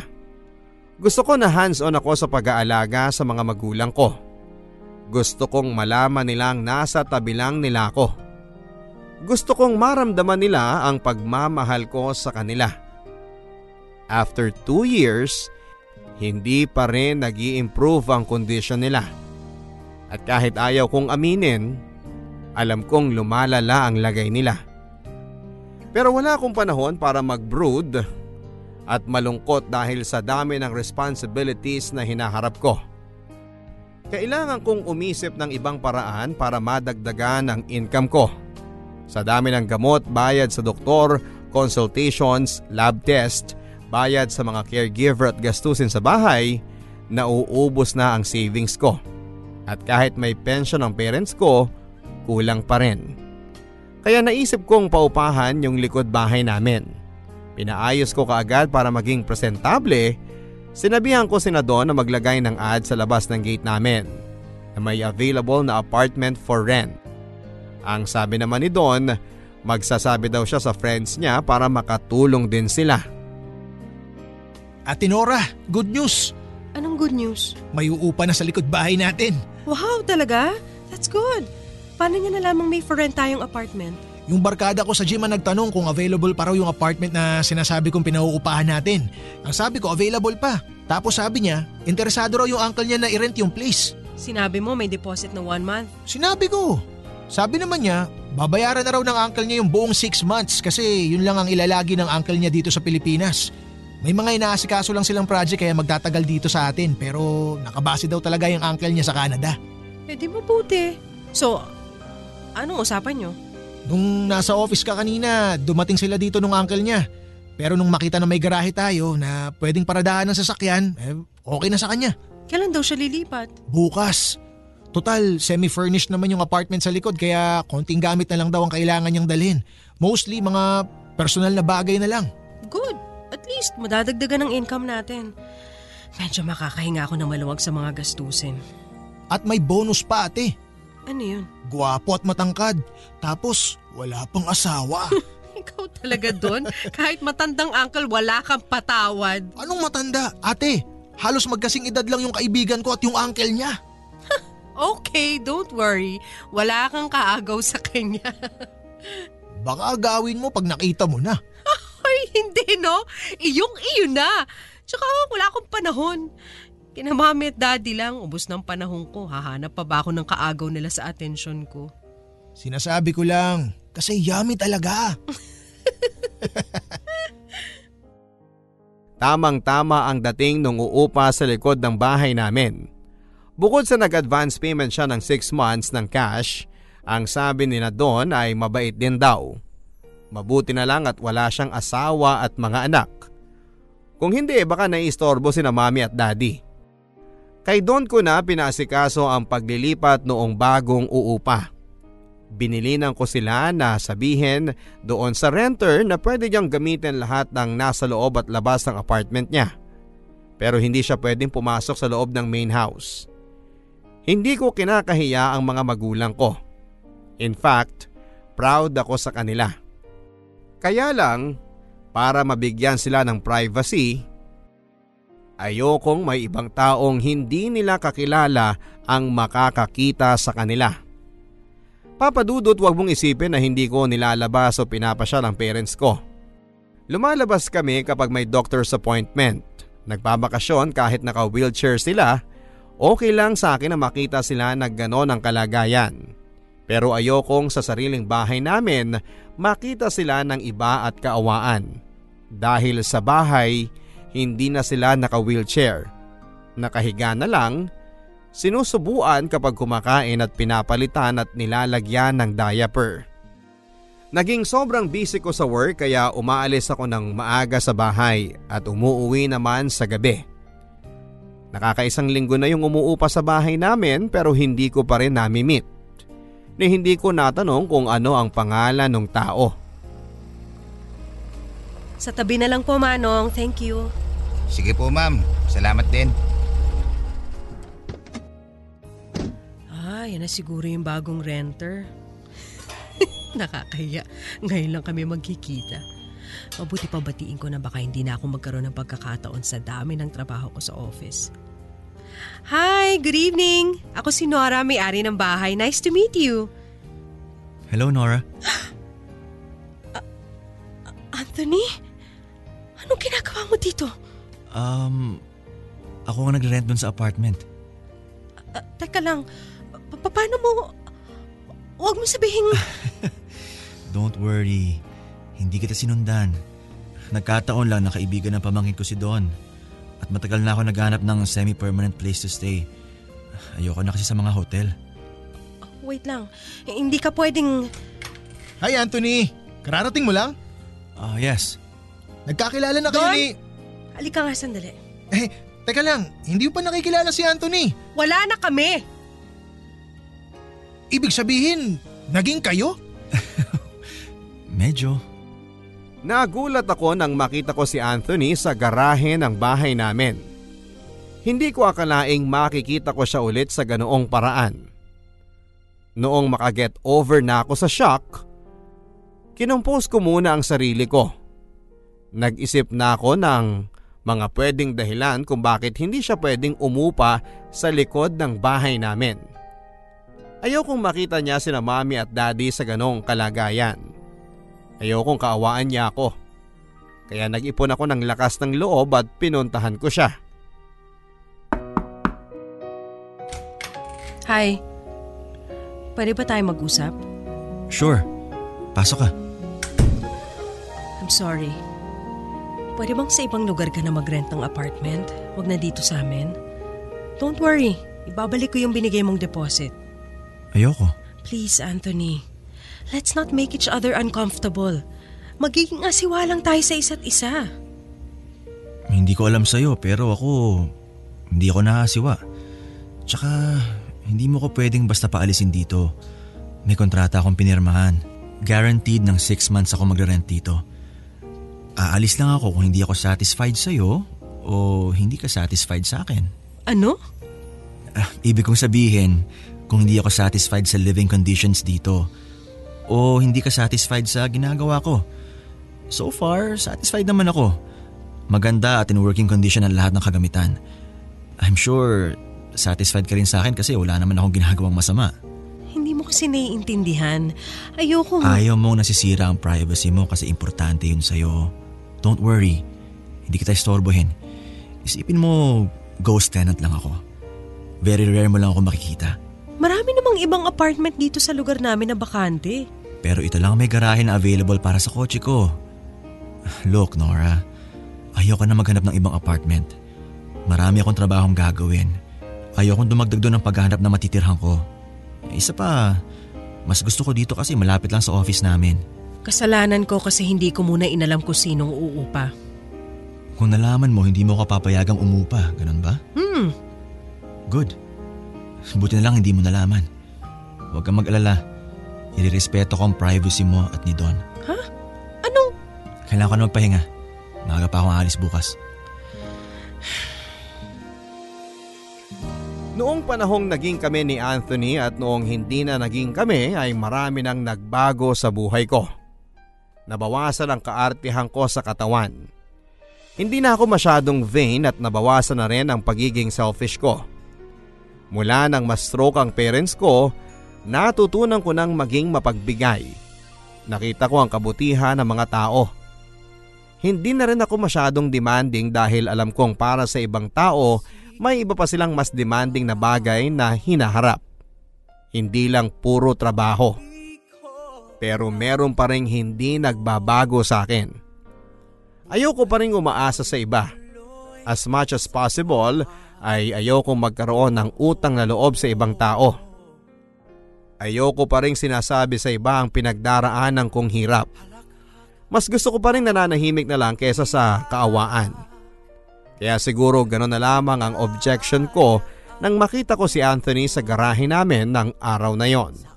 Speaker 1: Gusto ko na hands-on ako sa pag-aalaga sa mga magulang ko. Gusto kong malaman nilang nasa tabi lang nila ako. Gusto kong maramdaman nila ang pagmamahal ko sa kanila. After two years, hindi pa rin nag improve ang kondisyon nila. At kahit ayaw kong aminin, alam kong lumalala ang lagay nila. Pero wala akong panahon para mag-brood at malungkot dahil sa dami ng responsibilities na hinaharap ko. Kailangan kong umisip ng ibang paraan para madagdagan ang income ko. Sa dami ng gamot, bayad sa doktor, consultations, lab test, bayad sa mga caregiver at gastusin sa bahay, nauubos na ang savings ko. At kahit may pension ang parents ko, kulang pa rin. Kaya naisip kong paupahan yung likod bahay namin. Pinaayos ko kaagad para maging presentable Sinabihan ko si Nadon na maglagay ng ad sa labas ng gate namin na may available na apartment for rent. Ang sabi naman ni Don, magsasabi daw siya sa friends niya para makatulong din sila.
Speaker 5: Ate Nora, good news!
Speaker 3: Anong good news?
Speaker 5: May uupa na sa likod bahay natin.
Speaker 3: Wow, talaga? That's good. Paano niya nalamang may for rent tayong apartment?
Speaker 5: Yung barkada ko sa gym ang nagtanong kung available pa raw yung apartment na sinasabi kong pinauupahan natin. Ang sabi ko available pa. Tapos sabi niya, interesado raw yung uncle niya na i-rent yung place.
Speaker 3: Sinabi mo may deposit na one month?
Speaker 5: Sinabi ko. Sabi naman niya, babayaran na raw ng uncle niya yung buong 6 months kasi yun lang ang ilalagi ng uncle niya dito sa Pilipinas. May mga inaasikaso lang silang project kaya magtatagal dito sa atin pero nakabase daw talaga yung uncle niya sa Canada.
Speaker 3: Eh di mabuti. So, anong usapan niyo?
Speaker 5: Nung nasa office ka kanina, dumating sila dito nung uncle niya. Pero nung makita na may garahe tayo na pwedeng paradahan ng sasakyan, eh, okay na sa kanya.
Speaker 3: Kailan daw siya lilipat?
Speaker 5: Bukas. Total, semi-furnished naman yung apartment sa likod kaya konting gamit na lang daw ang kailangan niyang dalhin. Mostly mga personal na bagay na lang.
Speaker 3: Good. Least madadagdagan ng income natin. Medyo makakahinga ako ng maluwag sa mga gastusin.
Speaker 5: At may bonus pa ate.
Speaker 3: Ano yun?
Speaker 5: Gwapo at matangkad. Tapos wala pang asawa. (laughs)
Speaker 3: Ikaw talaga doon? Kahit matandang uncle, wala kang patawad.
Speaker 5: Anong matanda? Ate, halos magkasing edad lang yung kaibigan ko at yung uncle niya. (laughs)
Speaker 3: okay, don't worry. Wala kang kaagaw sa kanya. (laughs)
Speaker 5: Baka gawin mo pag nakita mo na. (laughs)
Speaker 3: Hindi no. Iyong iyo na. Tsaka wala akong panahon. Kina mami at daddy lang, ubos ng panahon ko. Hahanap pa ba ako ng kaagaw nila sa atensyon ko?
Speaker 5: Sinasabi ko lang, kasi yummy talaga. (laughs)
Speaker 1: Tamang-tama ang dating nung uupa sa likod ng bahay namin. Bukod sa nag-advance payment siya ng 6 months ng cash, ang sabi ni na Don ay mabait din daw. Mabuti na lang at wala siyang asawa at mga anak. Kung hindi baka naiistorbo si na mami at daddy. Kay Don ko na pinasikaso ang paglilipat noong bagong uupa. Binilinan ko sila na sabihin doon sa renter na pwede niyang gamitin lahat ng nasa loob at labas ng apartment niya. Pero hindi siya pwedeng pumasok sa loob ng main house. Hindi ko kinakahiya ang mga magulang ko. In fact, proud ako sa kanila. Kaya lang, para mabigyan sila ng privacy, Ayokong may ibang taong hindi nila kakilala ang makakakita sa kanila. Papadudot wag mong isipin na hindi ko nilalabas o pinapasya ng parents ko. Lumalabas kami kapag may doctor's appointment. Nagpabakasyon kahit naka-wheelchair sila, okay lang sa akin na makita sila na gano'n ang kalagayan. Pero ayokong sa sariling bahay namin makita sila ng iba at kaawaan. Dahil sa bahay, hindi na sila naka-wheelchair. Nakahiga na lang, Sinusubuan kapag kumakain at pinapalitan at nilalagyan ng diaper. Naging sobrang busy ko sa work kaya umaalis ako ng maaga sa bahay at umuuwi naman sa gabi. Nakakaisang linggo na yung umuupa sa bahay namin pero hindi ko pa rin nami-meet. Ni hindi ko natanong kung ano ang pangalan ng tao.
Speaker 3: Sa tabi na lang po, Manong. Thank you.
Speaker 6: Sige po ma'am, salamat din.
Speaker 3: Ah, yan na siguro yung bagong renter. (laughs) Nakakahiya. Ngayon lang kami magkikita. Mabuti pa batiin ko na baka hindi na ako magkaroon ng pagkakataon sa dami ng trabaho ko sa office. Hi, good evening. Ako si Nora, may-ari ng bahay. Nice to meet you.
Speaker 4: Hello, Nora. (gasps)
Speaker 3: Anthony? Anong ginagawa mo dito?
Speaker 4: Um, ako nga nagre-rent dun sa apartment.
Speaker 3: Ah, teka lang, pa- paano mo... Huwag mo sabihin... (laughs)
Speaker 4: Don't worry. Hindi kita sinundan. Nagkataon lang na kaibigan ng pamangkin ko si Don. At matagal na ako naghanap ng semi-permanent place to stay. Ayoko na kasi sa mga hotel.
Speaker 3: Wait lang, hindi ka pwedeng...
Speaker 5: Hi Anthony! Kararating mo lang?
Speaker 4: Ah, yes.
Speaker 5: Nagkakilala na kayo
Speaker 3: Don?
Speaker 5: ni...
Speaker 3: Halika nga sandali.
Speaker 5: Eh, teka lang, hindi mo pa nakikilala si Anthony.
Speaker 3: Wala na kami!
Speaker 5: Ibig sabihin, naging kayo? (laughs)
Speaker 4: Medyo.
Speaker 1: Nagulat ako nang makita ko si Anthony sa garahe ng bahay namin. Hindi ko akalaing makikita ko siya ulit sa ganoong paraan. Noong makaget over na ako sa shock, kinumpos ko muna ang sarili ko. Nag-isip na ako ng mga pwedeng dahilan kung bakit hindi siya pwedeng umupa sa likod ng bahay namin. Ayokong makita niya sina mami at daddy sa ganong kalagayan. Ayokong kaawaan niya ako. Kaya nag-ipon ako ng lakas ng loob at pinuntahan ko siya.
Speaker 3: Hi. Pwede ba tayo mag-usap?
Speaker 4: Sure. Pasok ka.
Speaker 3: I'm sorry. Pwede bang sa ibang lugar ka na mag-rent ng apartment? Huwag na dito sa amin. Don't worry. Ibabalik ko yung binigay mong deposit.
Speaker 4: Ayoko.
Speaker 3: Please, Anthony. Let's not make each other uncomfortable. Magiging asiwa lang tayo sa isa't isa.
Speaker 4: Hindi ko alam sa'yo pero ako, hindi ako naasiwa. Tsaka, hindi mo ko pwedeng basta paalisin dito. May kontrata akong pinirmahan. Guaranteed ng 6 months ako magre-rent dito. Aalis lang ako kung hindi ako satisfied sa'yo o hindi ka satisfied sa akin.
Speaker 3: Ano?
Speaker 4: Ah, ibig kong sabihin, kung hindi ako satisfied sa living conditions dito o hindi ka satisfied sa ginagawa ko. So far, satisfied naman ako. Maganda at in working condition ang lahat ng kagamitan. I'm sure satisfied ka rin sa akin kasi wala naman akong ginagawang masama.
Speaker 3: Hindi mo kasi naiintindihan. Ayoko...
Speaker 4: Ayaw mong nasisira ang privacy mo kasi importante yun sa'yo. Don't worry, hindi kita istorbohin. Isipin mo, ghost tenant lang ako. Very rare mo lang ako makikita.
Speaker 3: Marami namang ibang apartment dito sa lugar namin na bakante.
Speaker 4: Pero ito lang may garahe na available para sa kotse ko. Look, Nora. Ayaw ka na maghanap ng ibang apartment. Marami akong trabahong gagawin. Ayaw kong dumagdag doon ng paghahanap na matitirhan ko. Isa pa, mas gusto ko dito kasi malapit lang sa office namin.
Speaker 3: Kasalanan ko kasi hindi ko muna inalam kung sinong uupa.
Speaker 4: Kung nalaman mo, hindi mo ka papayagang umupa. Ganun ba?
Speaker 3: Hmm,
Speaker 4: Good. Buti na lang hindi mo nalaman. Huwag kang mag-alala. Irirespeto ko ang privacy mo at ni Don.
Speaker 3: anong...
Speaker 4: Kailangan ko na magpahinga. Maaga pa akong alis bukas.
Speaker 1: Noong panahong naging kami ni Anthony at noong hindi na naging kami ay marami nang nagbago sa buhay ko. Nabawasan ang kaartihan ko sa katawan. Hindi na ako masyadong vain at nabawasan na rin ang pagiging selfish ko. Mula nang ma-stroke ang parents ko, natutunan ko nang maging mapagbigay. Nakita ko ang kabutihan ng mga tao. Hindi na rin ako masyadong demanding dahil alam kong para sa ibang tao may iba pa silang mas demanding na bagay na hinaharap. Hindi lang puro trabaho. Pero meron pa rin hindi nagbabago sa akin. Ayoko pa rin umaasa sa iba. As much as possible ay ayokong magkaroon ng utang na loob sa ibang tao. Ayoko pa rin sinasabi sa iba ang pinagdaraanan kong hirap. Mas gusto ko pa rin nananahimik na lang kesa sa kaawaan. Kaya siguro gano'n na lamang ang objection ko nang makita ko si Anthony sa garahe namin ng araw na yon.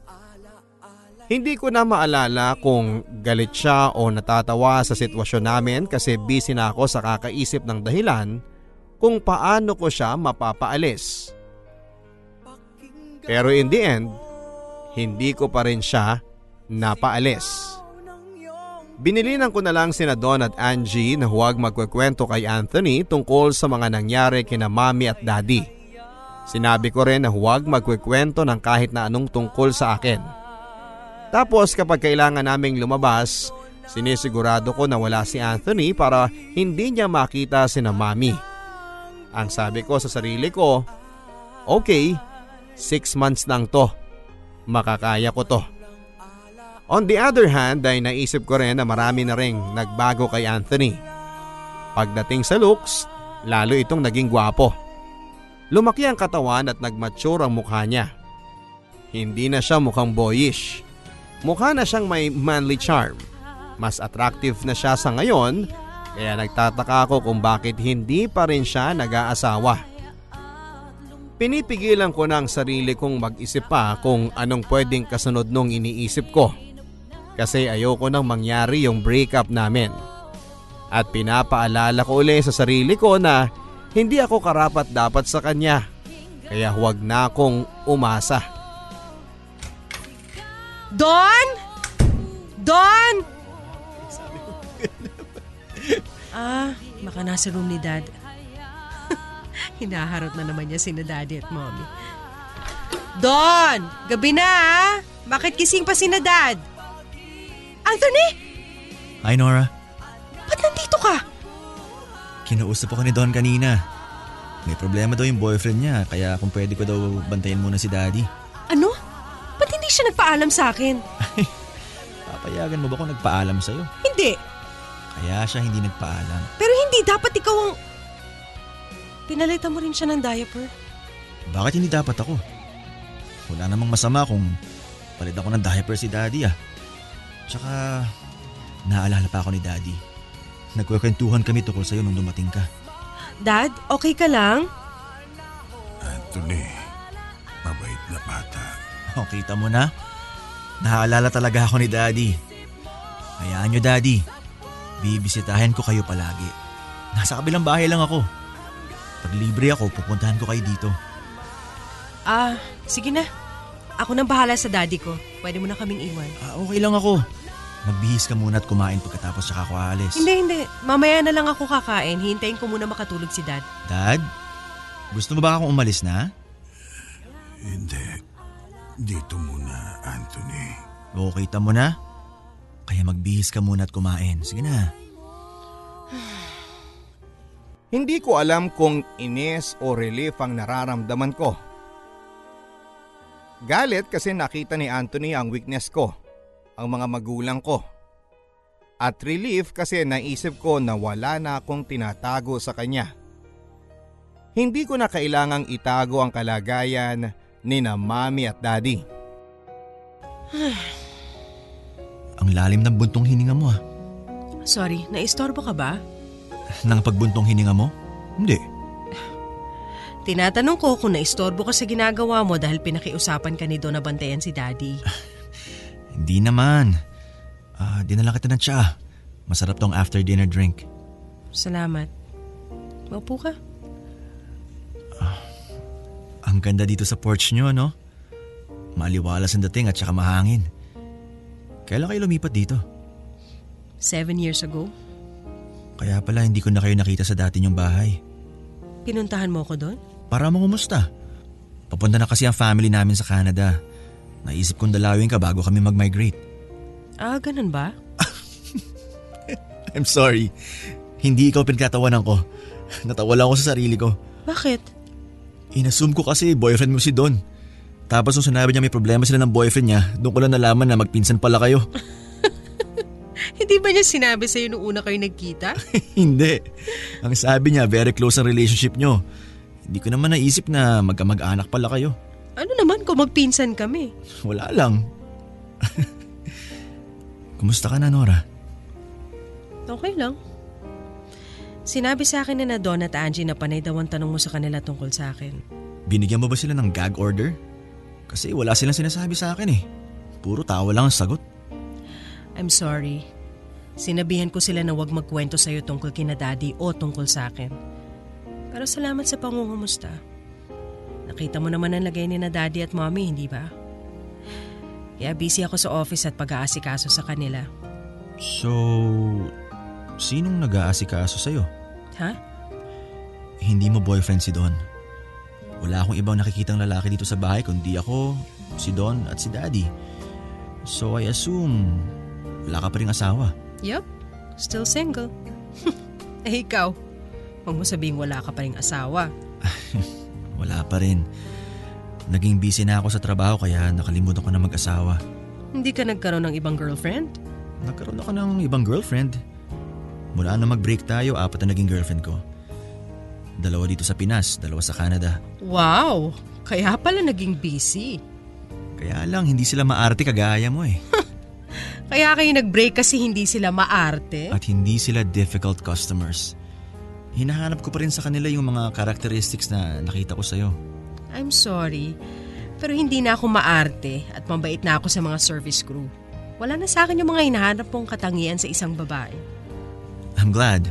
Speaker 1: Hindi ko na maalala kung galit siya o natatawa sa sitwasyon namin kasi busy na ako sa kakaisip ng dahilan kung paano ko siya mapapaalis. Pero in the end, hindi ko pa rin siya napaalis. Binilinan ko na lang sina Don at Angie na huwag magkwekwento kay Anthony tungkol sa mga nangyari kina mami at daddy. Sinabi ko rin na huwag magkwekwento ng kahit na anong tungkol sa akin. Tapos kapag kailangan naming lumabas, sinisigurado ko na wala si Anthony para hindi niya makita si na mami. Ang sabi ko sa sarili ko, okay, six months lang to. Makakaya ko to. On the other hand ay naisip ko rin na marami na ring nagbago kay Anthony. Pagdating sa looks, lalo itong naging gwapo. Lumaki ang katawan at nagmature ang mukha niya. Hindi na siya mukhang boyish. Mukha na siyang may manly charm. Mas attractive na siya sa ngayon kaya nagtataka ako kung bakit hindi pa rin siya nag-aasawa. Pinipigilan ko ng sarili kong mag-isip pa kung anong pwedeng kasunod nung iniisip ko. Kasi ayoko nang mangyari yung breakup namin. At pinapaalala ko uli sa sarili ko na hindi ako karapat dapat sa kanya. Kaya huwag na akong umasa.
Speaker 3: Don? Don? ah, baka nasa room ni Dad. (laughs) Hinaharot na naman niya sina Daddy at Mommy. Don! Gabi na ah! Bakit kising pa sina Dad? Anthony?
Speaker 4: Hi Nora.
Speaker 3: Ba't nandito ka?
Speaker 4: Kinausap ako ni Don kanina. May problema daw yung boyfriend niya kaya kung pwede ko daw bantayan muna si Daddy.
Speaker 3: Hindi siya nagpaalam sa akin?
Speaker 4: Papayagan mo ba kung nagpaalam sa'yo?
Speaker 3: Hindi.
Speaker 4: Kaya siya hindi nagpaalam.
Speaker 3: Pero hindi dapat ikaw ang... Pinalitan mo rin siya ng diaper.
Speaker 4: Bakit hindi dapat ako? Wala namang masama kung palit ako ng diaper si Daddy ah. Tsaka naalala pa ako ni Daddy. Nagkwekwentuhan kami tungkol sa'yo nung dumating ka.
Speaker 3: Dad, okay ka lang?
Speaker 7: Anthony, mabait na bata.
Speaker 4: Oh, kita mo na? Naaalala talaga ako ni Daddy. Hayaan nyo Daddy. Bibisitahin ko kayo palagi. Nasa kabilang bahay lang ako. Pag libre ako, pupuntahan ko kayo dito.
Speaker 3: Ah, sige na. Ako nang bahala sa daddy ko. Pwede mo na kaming iwan.
Speaker 4: Ah, okay lang ako. Magbihis ka muna at kumain pagkatapos saka ako aalis.
Speaker 3: Hindi, hindi. Mamaya na lang ako kakain. Hintayin ko muna makatulog si dad.
Speaker 4: Dad? Gusto mo ba akong umalis na?
Speaker 7: Hindi. Dito muna, Anthony.
Speaker 4: Oo, kita mo na? Kaya magbihis ka muna at kumain. Sige na. (sighs)
Speaker 1: Hindi ko alam kung inis o relief ang nararamdaman ko. Galit kasi nakita ni Anthony ang weakness ko, ang mga magulang ko. At relief kasi naisip ko na wala na akong tinatago sa kanya. Hindi ko na kailangang itago ang kalagayan ni na mami at daddy. (sighs)
Speaker 4: Ang lalim ng buntong hininga mo ah.
Speaker 3: Sorry, naistorbo ka ba?
Speaker 4: Nang pagbuntong hininga mo? Hindi.
Speaker 3: Tinatanong ko kung naistorbo ka sa ginagawa mo dahil pinakiusapan ka ni Don na bantayan si Daddy. (sighs)
Speaker 4: Hindi naman. Ah, dinala kita ng tsa. Masarap tong after dinner drink.
Speaker 3: Salamat. Maupo ka.
Speaker 4: Ang ganda dito sa porch nyo, no? Maliwalas ang dating at saka mahangin. Kailan kayo lumipat dito?
Speaker 3: Seven years ago,
Speaker 4: Kaya pala hindi ko na kayo nakita sa dati nyong bahay.
Speaker 3: pinuntahan mo ko doon?
Speaker 4: Para mangumusta. Papunta na kasi ang family namin sa Canada. Naisip kong dalawin ka bago kami mag-migrate.
Speaker 3: Ah, ganun ba? (laughs)
Speaker 4: I'm sorry. Hindi ikaw pinagtatawanan ko. Natawa lang ako sa sarili ko.
Speaker 3: Bakit?
Speaker 4: Inassume ko kasi boyfriend mo si Don. Tapos nung sinabi niya may problema sila ng boyfriend niya, doon ko lang nalaman na magpinsan pala kayo. (laughs)
Speaker 3: Hindi ba niya sinabi sa'yo nung una kayo nagkita? (laughs)
Speaker 4: Hindi. Ang sabi niya, very close ang relationship nyo. Hindi ko naman naisip na magkamag-anak pala kayo.
Speaker 3: Ano naman kung magpinsan kami?
Speaker 4: Wala lang. (laughs) Kumusta ka na, Nora?
Speaker 3: Okay lang. Sinabi sa akin ni na Don at Angie na panay daw ang tanong mo sa kanila tungkol sa akin.
Speaker 4: Binigyan mo ba sila ng gag order? Kasi wala silang sinasabi sa akin eh. Puro tawa lang ang sagot.
Speaker 3: I'm sorry. Sinabihan ko sila na huwag magkwento sa'yo tungkol kina daddy o tungkol sa akin. Pero salamat sa pangungumusta. Nakita mo naman ang lagay ni na daddy at mommy, hindi ba? Kaya busy ako sa office at pag-aasikaso sa kanila.
Speaker 4: So, sinong nag-aasikaso sa'yo?
Speaker 3: Ha?
Speaker 4: Hindi mo boyfriend si Don. Wala akong ibang nakikitang lalaki dito sa bahay kundi ako, si Don at si Daddy. So I assume wala ka pa rin asawa.
Speaker 3: Yup, still single. (laughs) eh ikaw, huwag mo sabihin wala ka pa rin asawa. (laughs)
Speaker 4: Wala pa rin. Naging busy na ako sa trabaho kaya nakalimutan ko na mag-asawa.
Speaker 3: Hindi ka nagkaroon ng ibang girlfriend?
Speaker 4: Nagkaroon ako ng ibang girlfriend. Mula na mag-break tayo, apat na naging girlfriend ko. Dalawa dito sa Pinas, dalawa sa Canada.
Speaker 3: Wow, kaya pala naging busy.
Speaker 4: Kaya lang, hindi sila maarte kagaya mo eh. (laughs)
Speaker 3: Kaya kayo nag-break kasi hindi sila maarte?
Speaker 4: At hindi sila difficult customers. Hinahanap ko pa rin sa kanila yung mga characteristics na nakita ko sa'yo.
Speaker 3: I'm sorry, pero hindi na ako maarte at mabait na ako sa mga service crew. Wala na sa akin yung mga hinahanap mong katangian sa isang babae.
Speaker 4: I'm glad.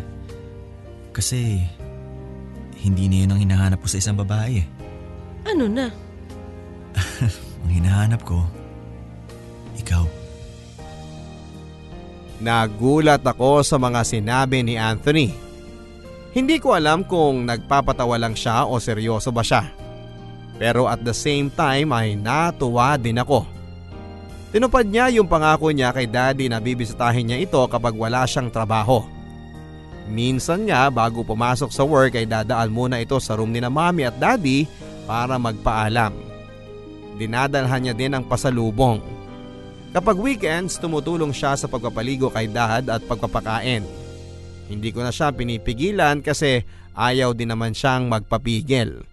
Speaker 4: Kasi hindi na yun ang hinahanap ko sa isang babae. eh.
Speaker 3: Ano na? (laughs)
Speaker 4: Ang hinahanap ko, ikaw.
Speaker 1: Nagulat ako sa mga sinabi ni Anthony. Hindi ko alam kung nagpapatawa lang siya o seryoso ba siya. Pero at the same time ay natuwa din ako. Tinupad niya yung pangako niya kay daddy na bibisitahin niya ito kapag wala siyang trabaho. Minsan nga bago pumasok sa work ay dadaan muna ito sa room ni na mommy at daddy para magpaalam. Dinadalhan niya din ang pasalubong. Kapag weekends, tumutulong siya sa pagpapaligo kay dad at pagpapakain. Hindi ko na siya pinipigilan kasi ayaw din naman siyang magpapigil.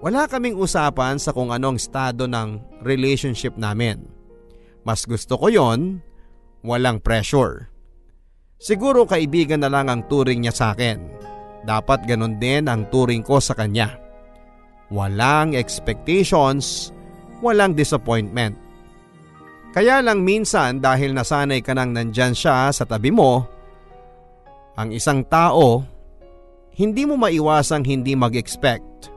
Speaker 1: Wala kaming usapan sa kung anong estado ng relationship namin. Mas gusto ko yon, walang pressure. Siguro kaibigan na lang ang turing niya sa akin. Dapat ganun din ang turing ko sa kanya. Walang expectations, walang disappointment. Kaya lang minsan dahil nasanay ka nang nandyan siya sa tabi mo, ang isang tao, hindi mo maiwasang hindi mag-expect.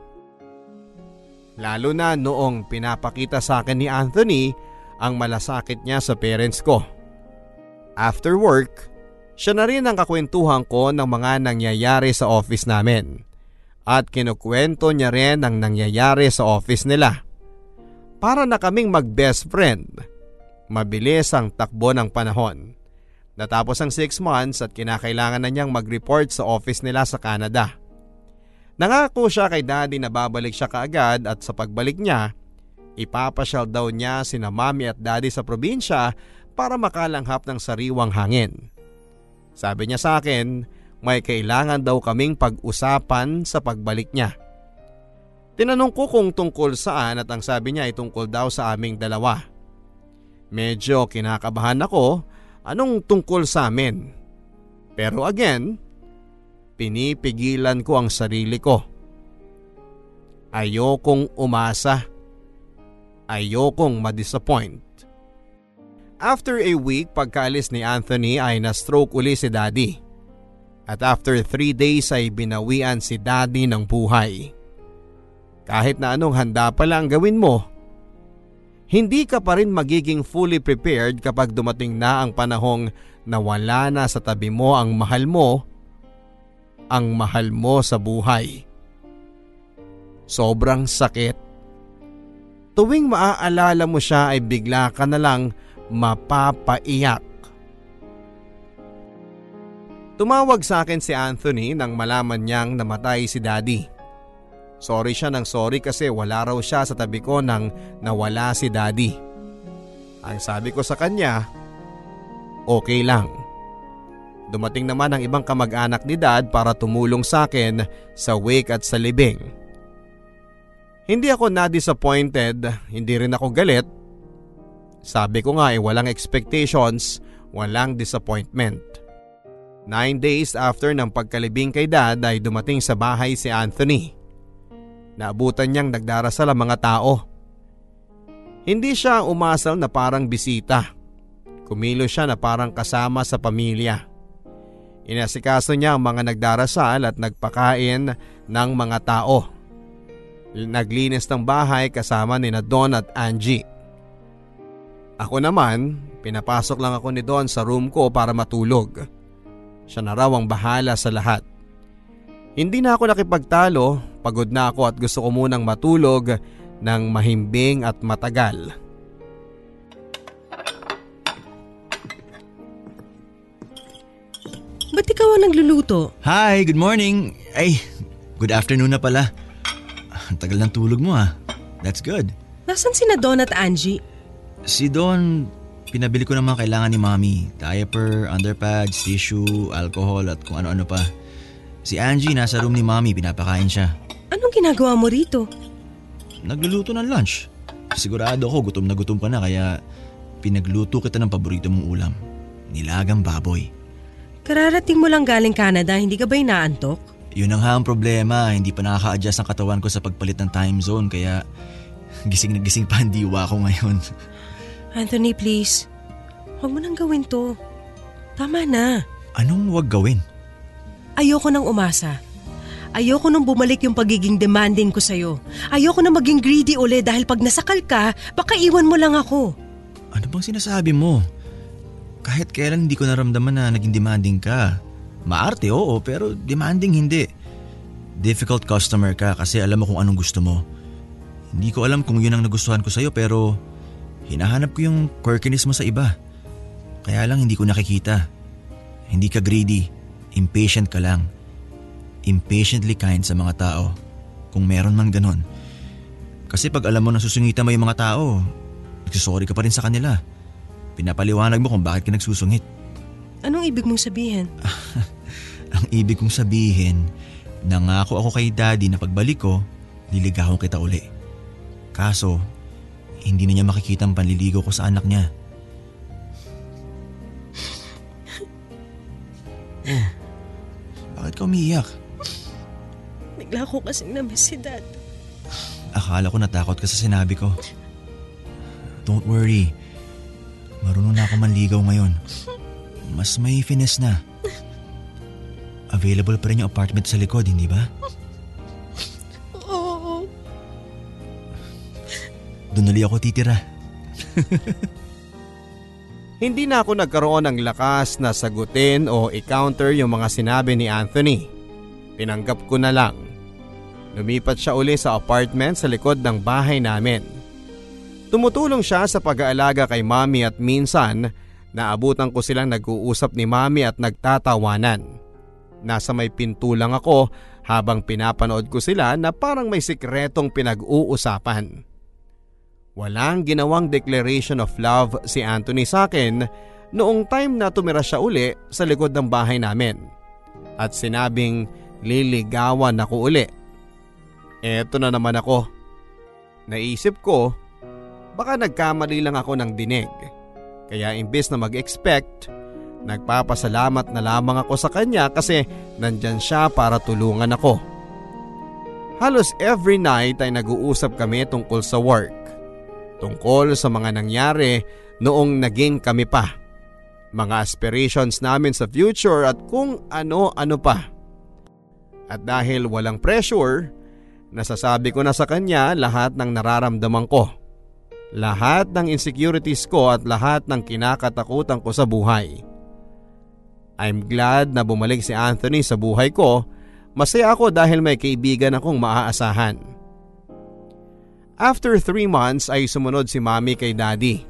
Speaker 1: Lalo na noong pinapakita sa akin ni Anthony ang malasakit niya sa parents ko. After work, siya na rin ang kakwentuhan ko ng mga nangyayari sa office namin. At kinukwento niya rin ang nangyayari sa office nila. Para na kaming mag-best friend. Mabilis ang takbo ng panahon. Natapos ang 6 months at kinakailangan na niyang mag-report sa office nila sa Canada. Nangako siya kay daddy na babalik siya kaagad at sa pagbalik niya, ipapasyal daw niya sina mami at daddy sa probinsya para makalanghap ng sariwang hangin. Sabi niya sa akin, may kailangan daw kaming pag-usapan sa pagbalik niya. Tinanong ko kung tungkol saan at ang sabi niya ay tungkol daw sa aming dalawa. Medyo kinakabahan ako anong tungkol sa amin. Pero again, pinipigilan ko ang sarili ko. Ayokong umasa. Ayokong madisappoint. After a week pagkaalis ni Anthony ay na-stroke uli si daddy. At after 3 days ay binawian si daddy ng buhay. Kahit na anong handa pala ang gawin mo, hindi ka pa rin magiging fully prepared kapag dumating na ang panahong na wala na sa tabi mo ang mahal mo, ang mahal mo sa buhay. Sobrang sakit. Tuwing maaalala mo siya ay bigla ka na lang mapapaiyak. Tumawag sa akin si Anthony nang malaman niyang namatay si daddy. Sorry siya ng sorry kasi wala raw siya sa tabi ko nang nawala si daddy. Ang sabi ko sa kanya, okay lang. Dumating naman ang ibang kamag-anak ni dad para tumulong sa akin sa wake at sa libing. Hindi ako na-disappointed, hindi rin ako galit. Sabi ko nga eh, walang expectations, walang disappointment. Nine days after ng pagkalibing kay dad ay dumating sa bahay si Anthony. Naabutan niyang nagdarasal ang mga tao. Hindi siya umasal na parang bisita. Kumilo siya na parang kasama sa pamilya. Inasikaso niya ang mga nagdarasal at nagpakain ng mga tao. Naglinis ng bahay kasama ni na Don at Angie. Ako naman, pinapasok lang ako ni Don sa room ko para matulog. Siya na raw ang bahala sa lahat. Hindi na ako nakipagtalo, pagod na ako at gusto ko munang matulog ng mahimbing at matagal.
Speaker 3: Ba't ikaw ang nagluluto?
Speaker 4: Hi, good morning. Ay, good afternoon na pala. Ang tagal ng tulog mo ah. That's good.
Speaker 3: Nasaan si na Don at Angie?
Speaker 4: Si Don, pinabili ko ng mga kailangan ni Mommy. Diaper, underpads, tissue, alcohol at kung ano-ano pa. Si Angie nasa room ni Mommy, pinapakain siya.
Speaker 3: Anong ginagawa mo rito?
Speaker 4: Nagluluto ng lunch. Sigurado ako gutom na gutom ka na kaya pinagluto kita ng paborito mong ulam. Nilagang baboy.
Speaker 3: Kararating mo lang galing Canada, hindi ka ba inaantok?
Speaker 4: Yun ang ang problema, hindi pa nakaka-adjust ang katawan ko sa pagpalit ng time zone kaya gising na gising pa ang diwa ko ngayon. (laughs)
Speaker 3: Anthony, please. Huwag mo nang gawin to. Tama na.
Speaker 4: Anong wag gawin?
Speaker 3: Ayoko nang umasa. Ayoko nang bumalik yung pagiging demanding ko sa'yo. Ayoko na maging greedy uli dahil pag nasakal ka, baka iwan mo lang ako.
Speaker 4: Ano bang sinasabi mo? Kahit kailan hindi ko naramdaman na naging demanding ka. Maarte oo pero demanding hindi. Difficult customer ka kasi alam mo kung anong gusto mo. Hindi ko alam kung yun ang nagustuhan ko sa'yo pero hinahanap ko yung quirkiness mo sa iba. Kaya lang hindi ko nakikita. Hindi ka greedy. Impatient ka lang. Impatiently kind sa mga tao. Kung meron man ganon. Kasi pag alam mo na susungita mo yung mga tao, nagsusorry ka pa rin sa kanila. Pinapaliwanag mo kung bakit ka nagsusungit.
Speaker 3: Anong ibig mong sabihin? (laughs)
Speaker 4: Ang ibig kong sabihin, nangako ako kay daddy na pagbalik ko, liligawan kita uli. Kaso, hindi na niya makikita ang panliligaw ko sa anak niya. Bakit ka umiiyak?
Speaker 3: Bigla ko kasing namiss si dad.
Speaker 4: Akala ko natakot ka sa sinabi ko. Don't worry. Marunong na ako manligaw ngayon. Mas may finesse na. Available pa rin yung apartment sa likod, hindi ba? Doon nali ako titira. (laughs)
Speaker 1: Hindi na ako nagkaroon ng lakas na sagutin o i-counter yung mga sinabi ni Anthony. Pinanggap ko na lang. Lumipat siya uli sa apartment sa likod ng bahay namin. Tumutulong siya sa pag-aalaga kay mami at minsan naabutan ko silang nag-uusap ni mami at nagtatawanan. Nasa may pinto lang ako habang pinapanood ko sila na parang may sikretong pinag-uusapan. Walang ginawang declaration of love si Anthony sa akin noong time na tumira siya uli sa likod ng bahay namin. At sinabing liligawan ako uli. Eto na naman ako. Naisip ko Baka nagkamali lang ako ng dinig. Kaya imbes na mag-expect, nagpapasalamat na lamang ako sa kanya kasi nandyan siya para tulungan ako. Halos every night ay nag-uusap kami tungkol sa work. Tungkol sa mga nangyari noong naging kami pa. Mga aspirations namin sa future at kung ano-ano pa. At dahil walang pressure, nasasabi ko na sa kanya lahat ng nararamdaman ko lahat ng insecurities ko at lahat ng kinakatakutan ko sa buhay. I'm glad na bumalik si Anthony sa buhay ko. Masaya ako dahil may kaibigan akong maaasahan. After 3 months ay sumunod si mami kay daddy.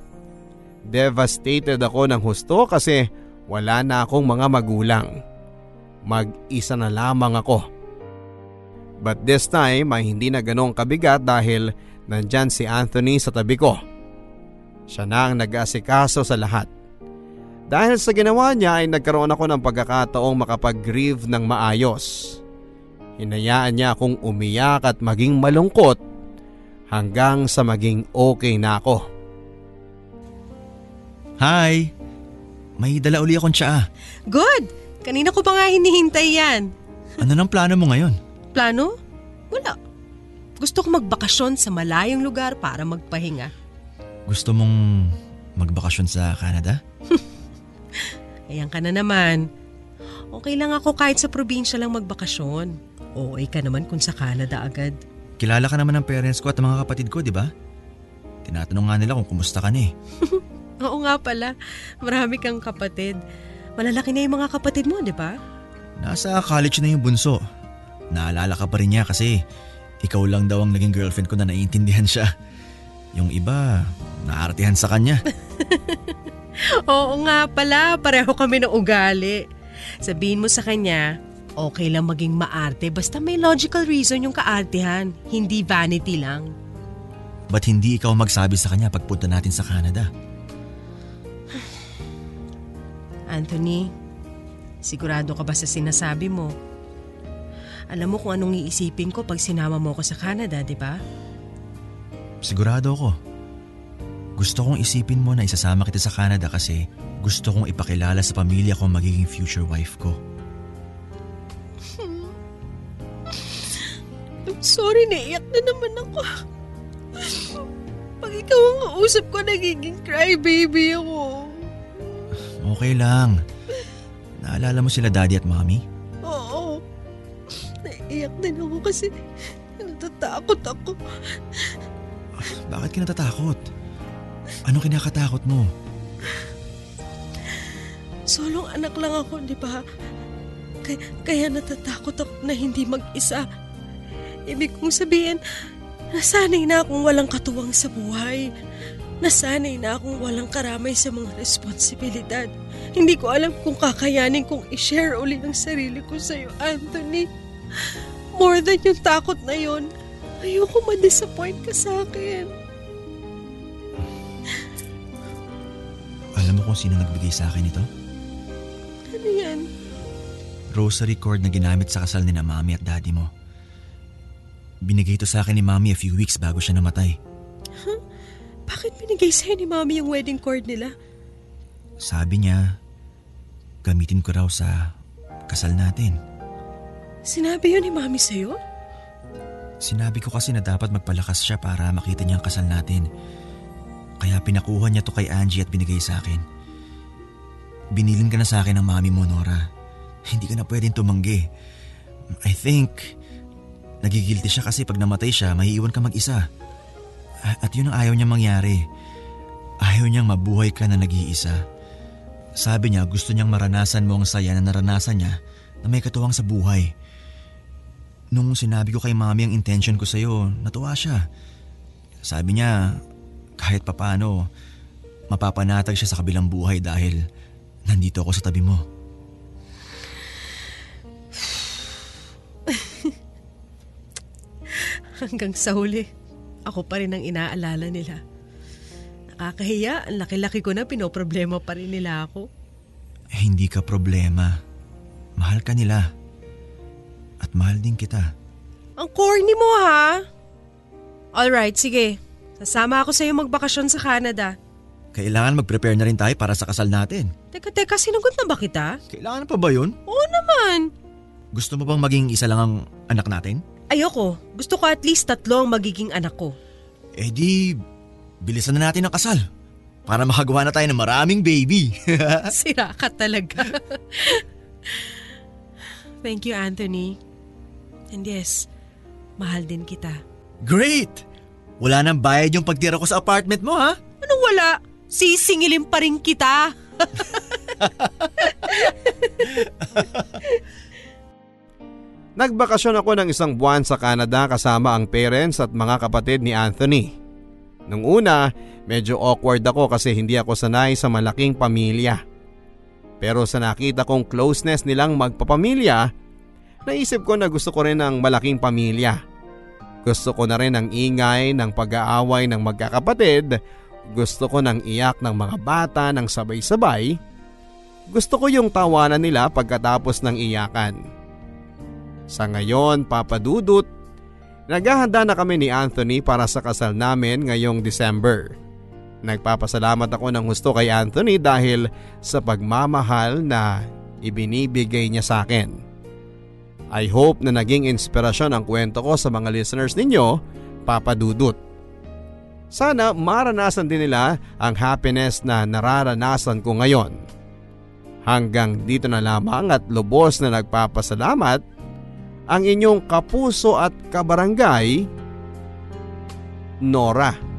Speaker 1: Devastated ako ng husto kasi wala na akong mga magulang. Mag-isa na lamang ako. But this time ay hindi na ganong kabigat dahil nandyan si Anthony sa tabi ko. Siya na ang nag-asikaso sa lahat. Dahil sa ginawa niya ay nagkaroon ako ng pagkakataong makapag-grieve ng maayos. Hinayaan niya akong umiyak at maging malungkot hanggang sa maging okay na ako.
Speaker 4: Hi! May dala uli akong tsaa.
Speaker 3: Good! Kanina ko pa nga hinihintay yan.
Speaker 4: Ano nang plano mo ngayon?
Speaker 3: Plano? Wala. Gusto ko magbakasyon sa malayong lugar para magpahinga.
Speaker 4: Gusto mong magbakasyon sa Canada? (laughs)
Speaker 3: Ayan ka na naman. Okay lang ako kahit sa probinsya lang magbakasyon. Okay ka naman kung sa Canada agad.
Speaker 4: Kilala ka naman ng parents ko at mga kapatid ko, di ba? Tinatanong nga nila kung kumusta ka na eh. (laughs)
Speaker 3: Oo nga pala. Marami kang kapatid. Malalaki na yung mga kapatid mo, di ba?
Speaker 4: Nasa college na yung bunso. Naalala ka pa rin niya kasi ikaw lang daw ang naging girlfriend ko na naiintindihan siya. Yung iba, naartihan sa kanya. (laughs)
Speaker 3: Oo nga pala, pareho kami ng ugali. Sabihin mo sa kanya, okay lang maging maarte basta may logical reason yung kaartehan, hindi vanity lang.
Speaker 4: Ba't hindi ikaw magsabi sa kanya pagpunta natin sa Canada? (sighs)
Speaker 3: Anthony, sigurado ka ba sa sinasabi mo? Alam mo kung anong iisipin ko pag sinama mo ako sa Canada, di ba?
Speaker 4: Sigurado ako. Gusto kong isipin mo na isasama kita sa Canada kasi gusto kong ipakilala sa pamilya ko magiging future wife ko.
Speaker 3: I'm sorry, naiyak na naman ako. Pag ikaw ang kausap ko, nagiging crybaby ako.
Speaker 4: Okay lang. Naalala mo sila daddy at mommy?
Speaker 3: Oo. Naiiyak din ako kasi natatakot ako.
Speaker 4: Bakit ka natatakot? Ano kinakatakot mo?
Speaker 3: Solong anak lang ako, di ba? Kaya, kaya natatakot ako na hindi mag-isa. Ibig kong sabihin, nasanay na akong walang katuwang sa buhay. Nasanay na akong walang karamay sa mga responsibilidad. Hindi ko alam kung kakayanin kong i-share uli ang sarili ko sa'yo, Anthony. More than yung takot na yon, ayoko ma-disappoint ka sa akin.
Speaker 4: Alam mo kung sino nagbigay sa akin ito?
Speaker 3: Ano yan?
Speaker 4: Rosary cord na ginamit sa kasal ni na mami at daddy mo. Binigay ito sa akin ni mami a few weeks bago siya namatay.
Speaker 3: Bakit binigay sa'yo ni Mami yung wedding cord nila?
Speaker 4: Sabi niya, gamitin ko raw sa kasal natin.
Speaker 3: Sinabi yun ni Mami sa'yo?
Speaker 4: Sinabi ko kasi na dapat magpalakas siya para makita niya ang kasal natin. Kaya pinakuha niya to kay Angie at binigay sa akin. Binilin ka na sa akin ng mami mo, Nora. Hindi ka na pwedeng tumanggi. I think, nagigilty siya kasi pag namatay siya, maiiwan ka mag-isa. At yun ang ayaw niyang mangyari. Ayaw niyang mabuhay ka na nag-iisa. Sabi niya gusto niyang maranasan mo ang saya na naranasan niya na may katuwang sa buhay. Nung sinabi ko kay mami ang intention ko sa'yo, natuwa siya. Sabi niya, kahit papano, mapapanatag siya sa kabilang buhay dahil nandito ako sa tabi mo.
Speaker 3: Hanggang sa huli, ako pa rin ang inaalala nila. Nakakahiya, ang laki-laki ko na pinoproblema pa rin nila ako.
Speaker 4: Eh, hindi ka problema. Mahal ka nila. At mahal din kita.
Speaker 3: Ang corny mo ha? Alright, sige. Sasama ako sa'yo magbakasyon sa Canada.
Speaker 4: Kailangan mag-prepare na rin tayo para sa kasal natin.
Speaker 3: Teka, teka, sinagot na ba kita?
Speaker 4: Kailangan pa ba yun?
Speaker 3: Oo naman.
Speaker 4: Gusto mo bang maging isa lang ang anak natin?
Speaker 3: Ayoko. Gusto ko at least tatlo ang magiging anak ko.
Speaker 4: Eh di, bilisan na natin ang kasal. Para makagawa na tayo ng maraming baby. (laughs)
Speaker 3: Sira ka talaga. Thank you, Anthony. And yes, mahal din kita.
Speaker 4: Great! Wala nang bayad yung pagtira ko sa apartment mo ha?
Speaker 3: Anong wala? Sisingilin pa rin kita. (laughs)
Speaker 1: Nagbakasyon ako ng isang buwan sa Canada kasama ang parents at mga kapatid ni Anthony. Nung una, medyo awkward ako kasi hindi ako sanay sa malaking pamilya. Pero sa nakita kong closeness nilang magpapamilya, naisip ko na gusto ko rin ang malaking pamilya. Gusto ko na rin ang ingay ng pag-aaway ng magkakapatid, gusto ko ng iyak ng mga bata ng sabay-sabay, Gusto ko yung tawanan nila pagkatapos ng iyakan. Sa ngayon, Papa Dudut, naghahanda na kami ni Anthony para sa kasal namin ngayong December. Nagpapasalamat ako ng gusto kay Anthony dahil sa pagmamahal na ibinibigay niya sa akin. I hope na naging inspirasyon ang kwento ko sa mga listeners ninyo, Papa Dudut. Sana maranasan din nila ang happiness na nararanasan ko ngayon. Hanggang dito na lamang at lubos na nagpapasalamat ang inyong kapuso at kabarangay, Nora.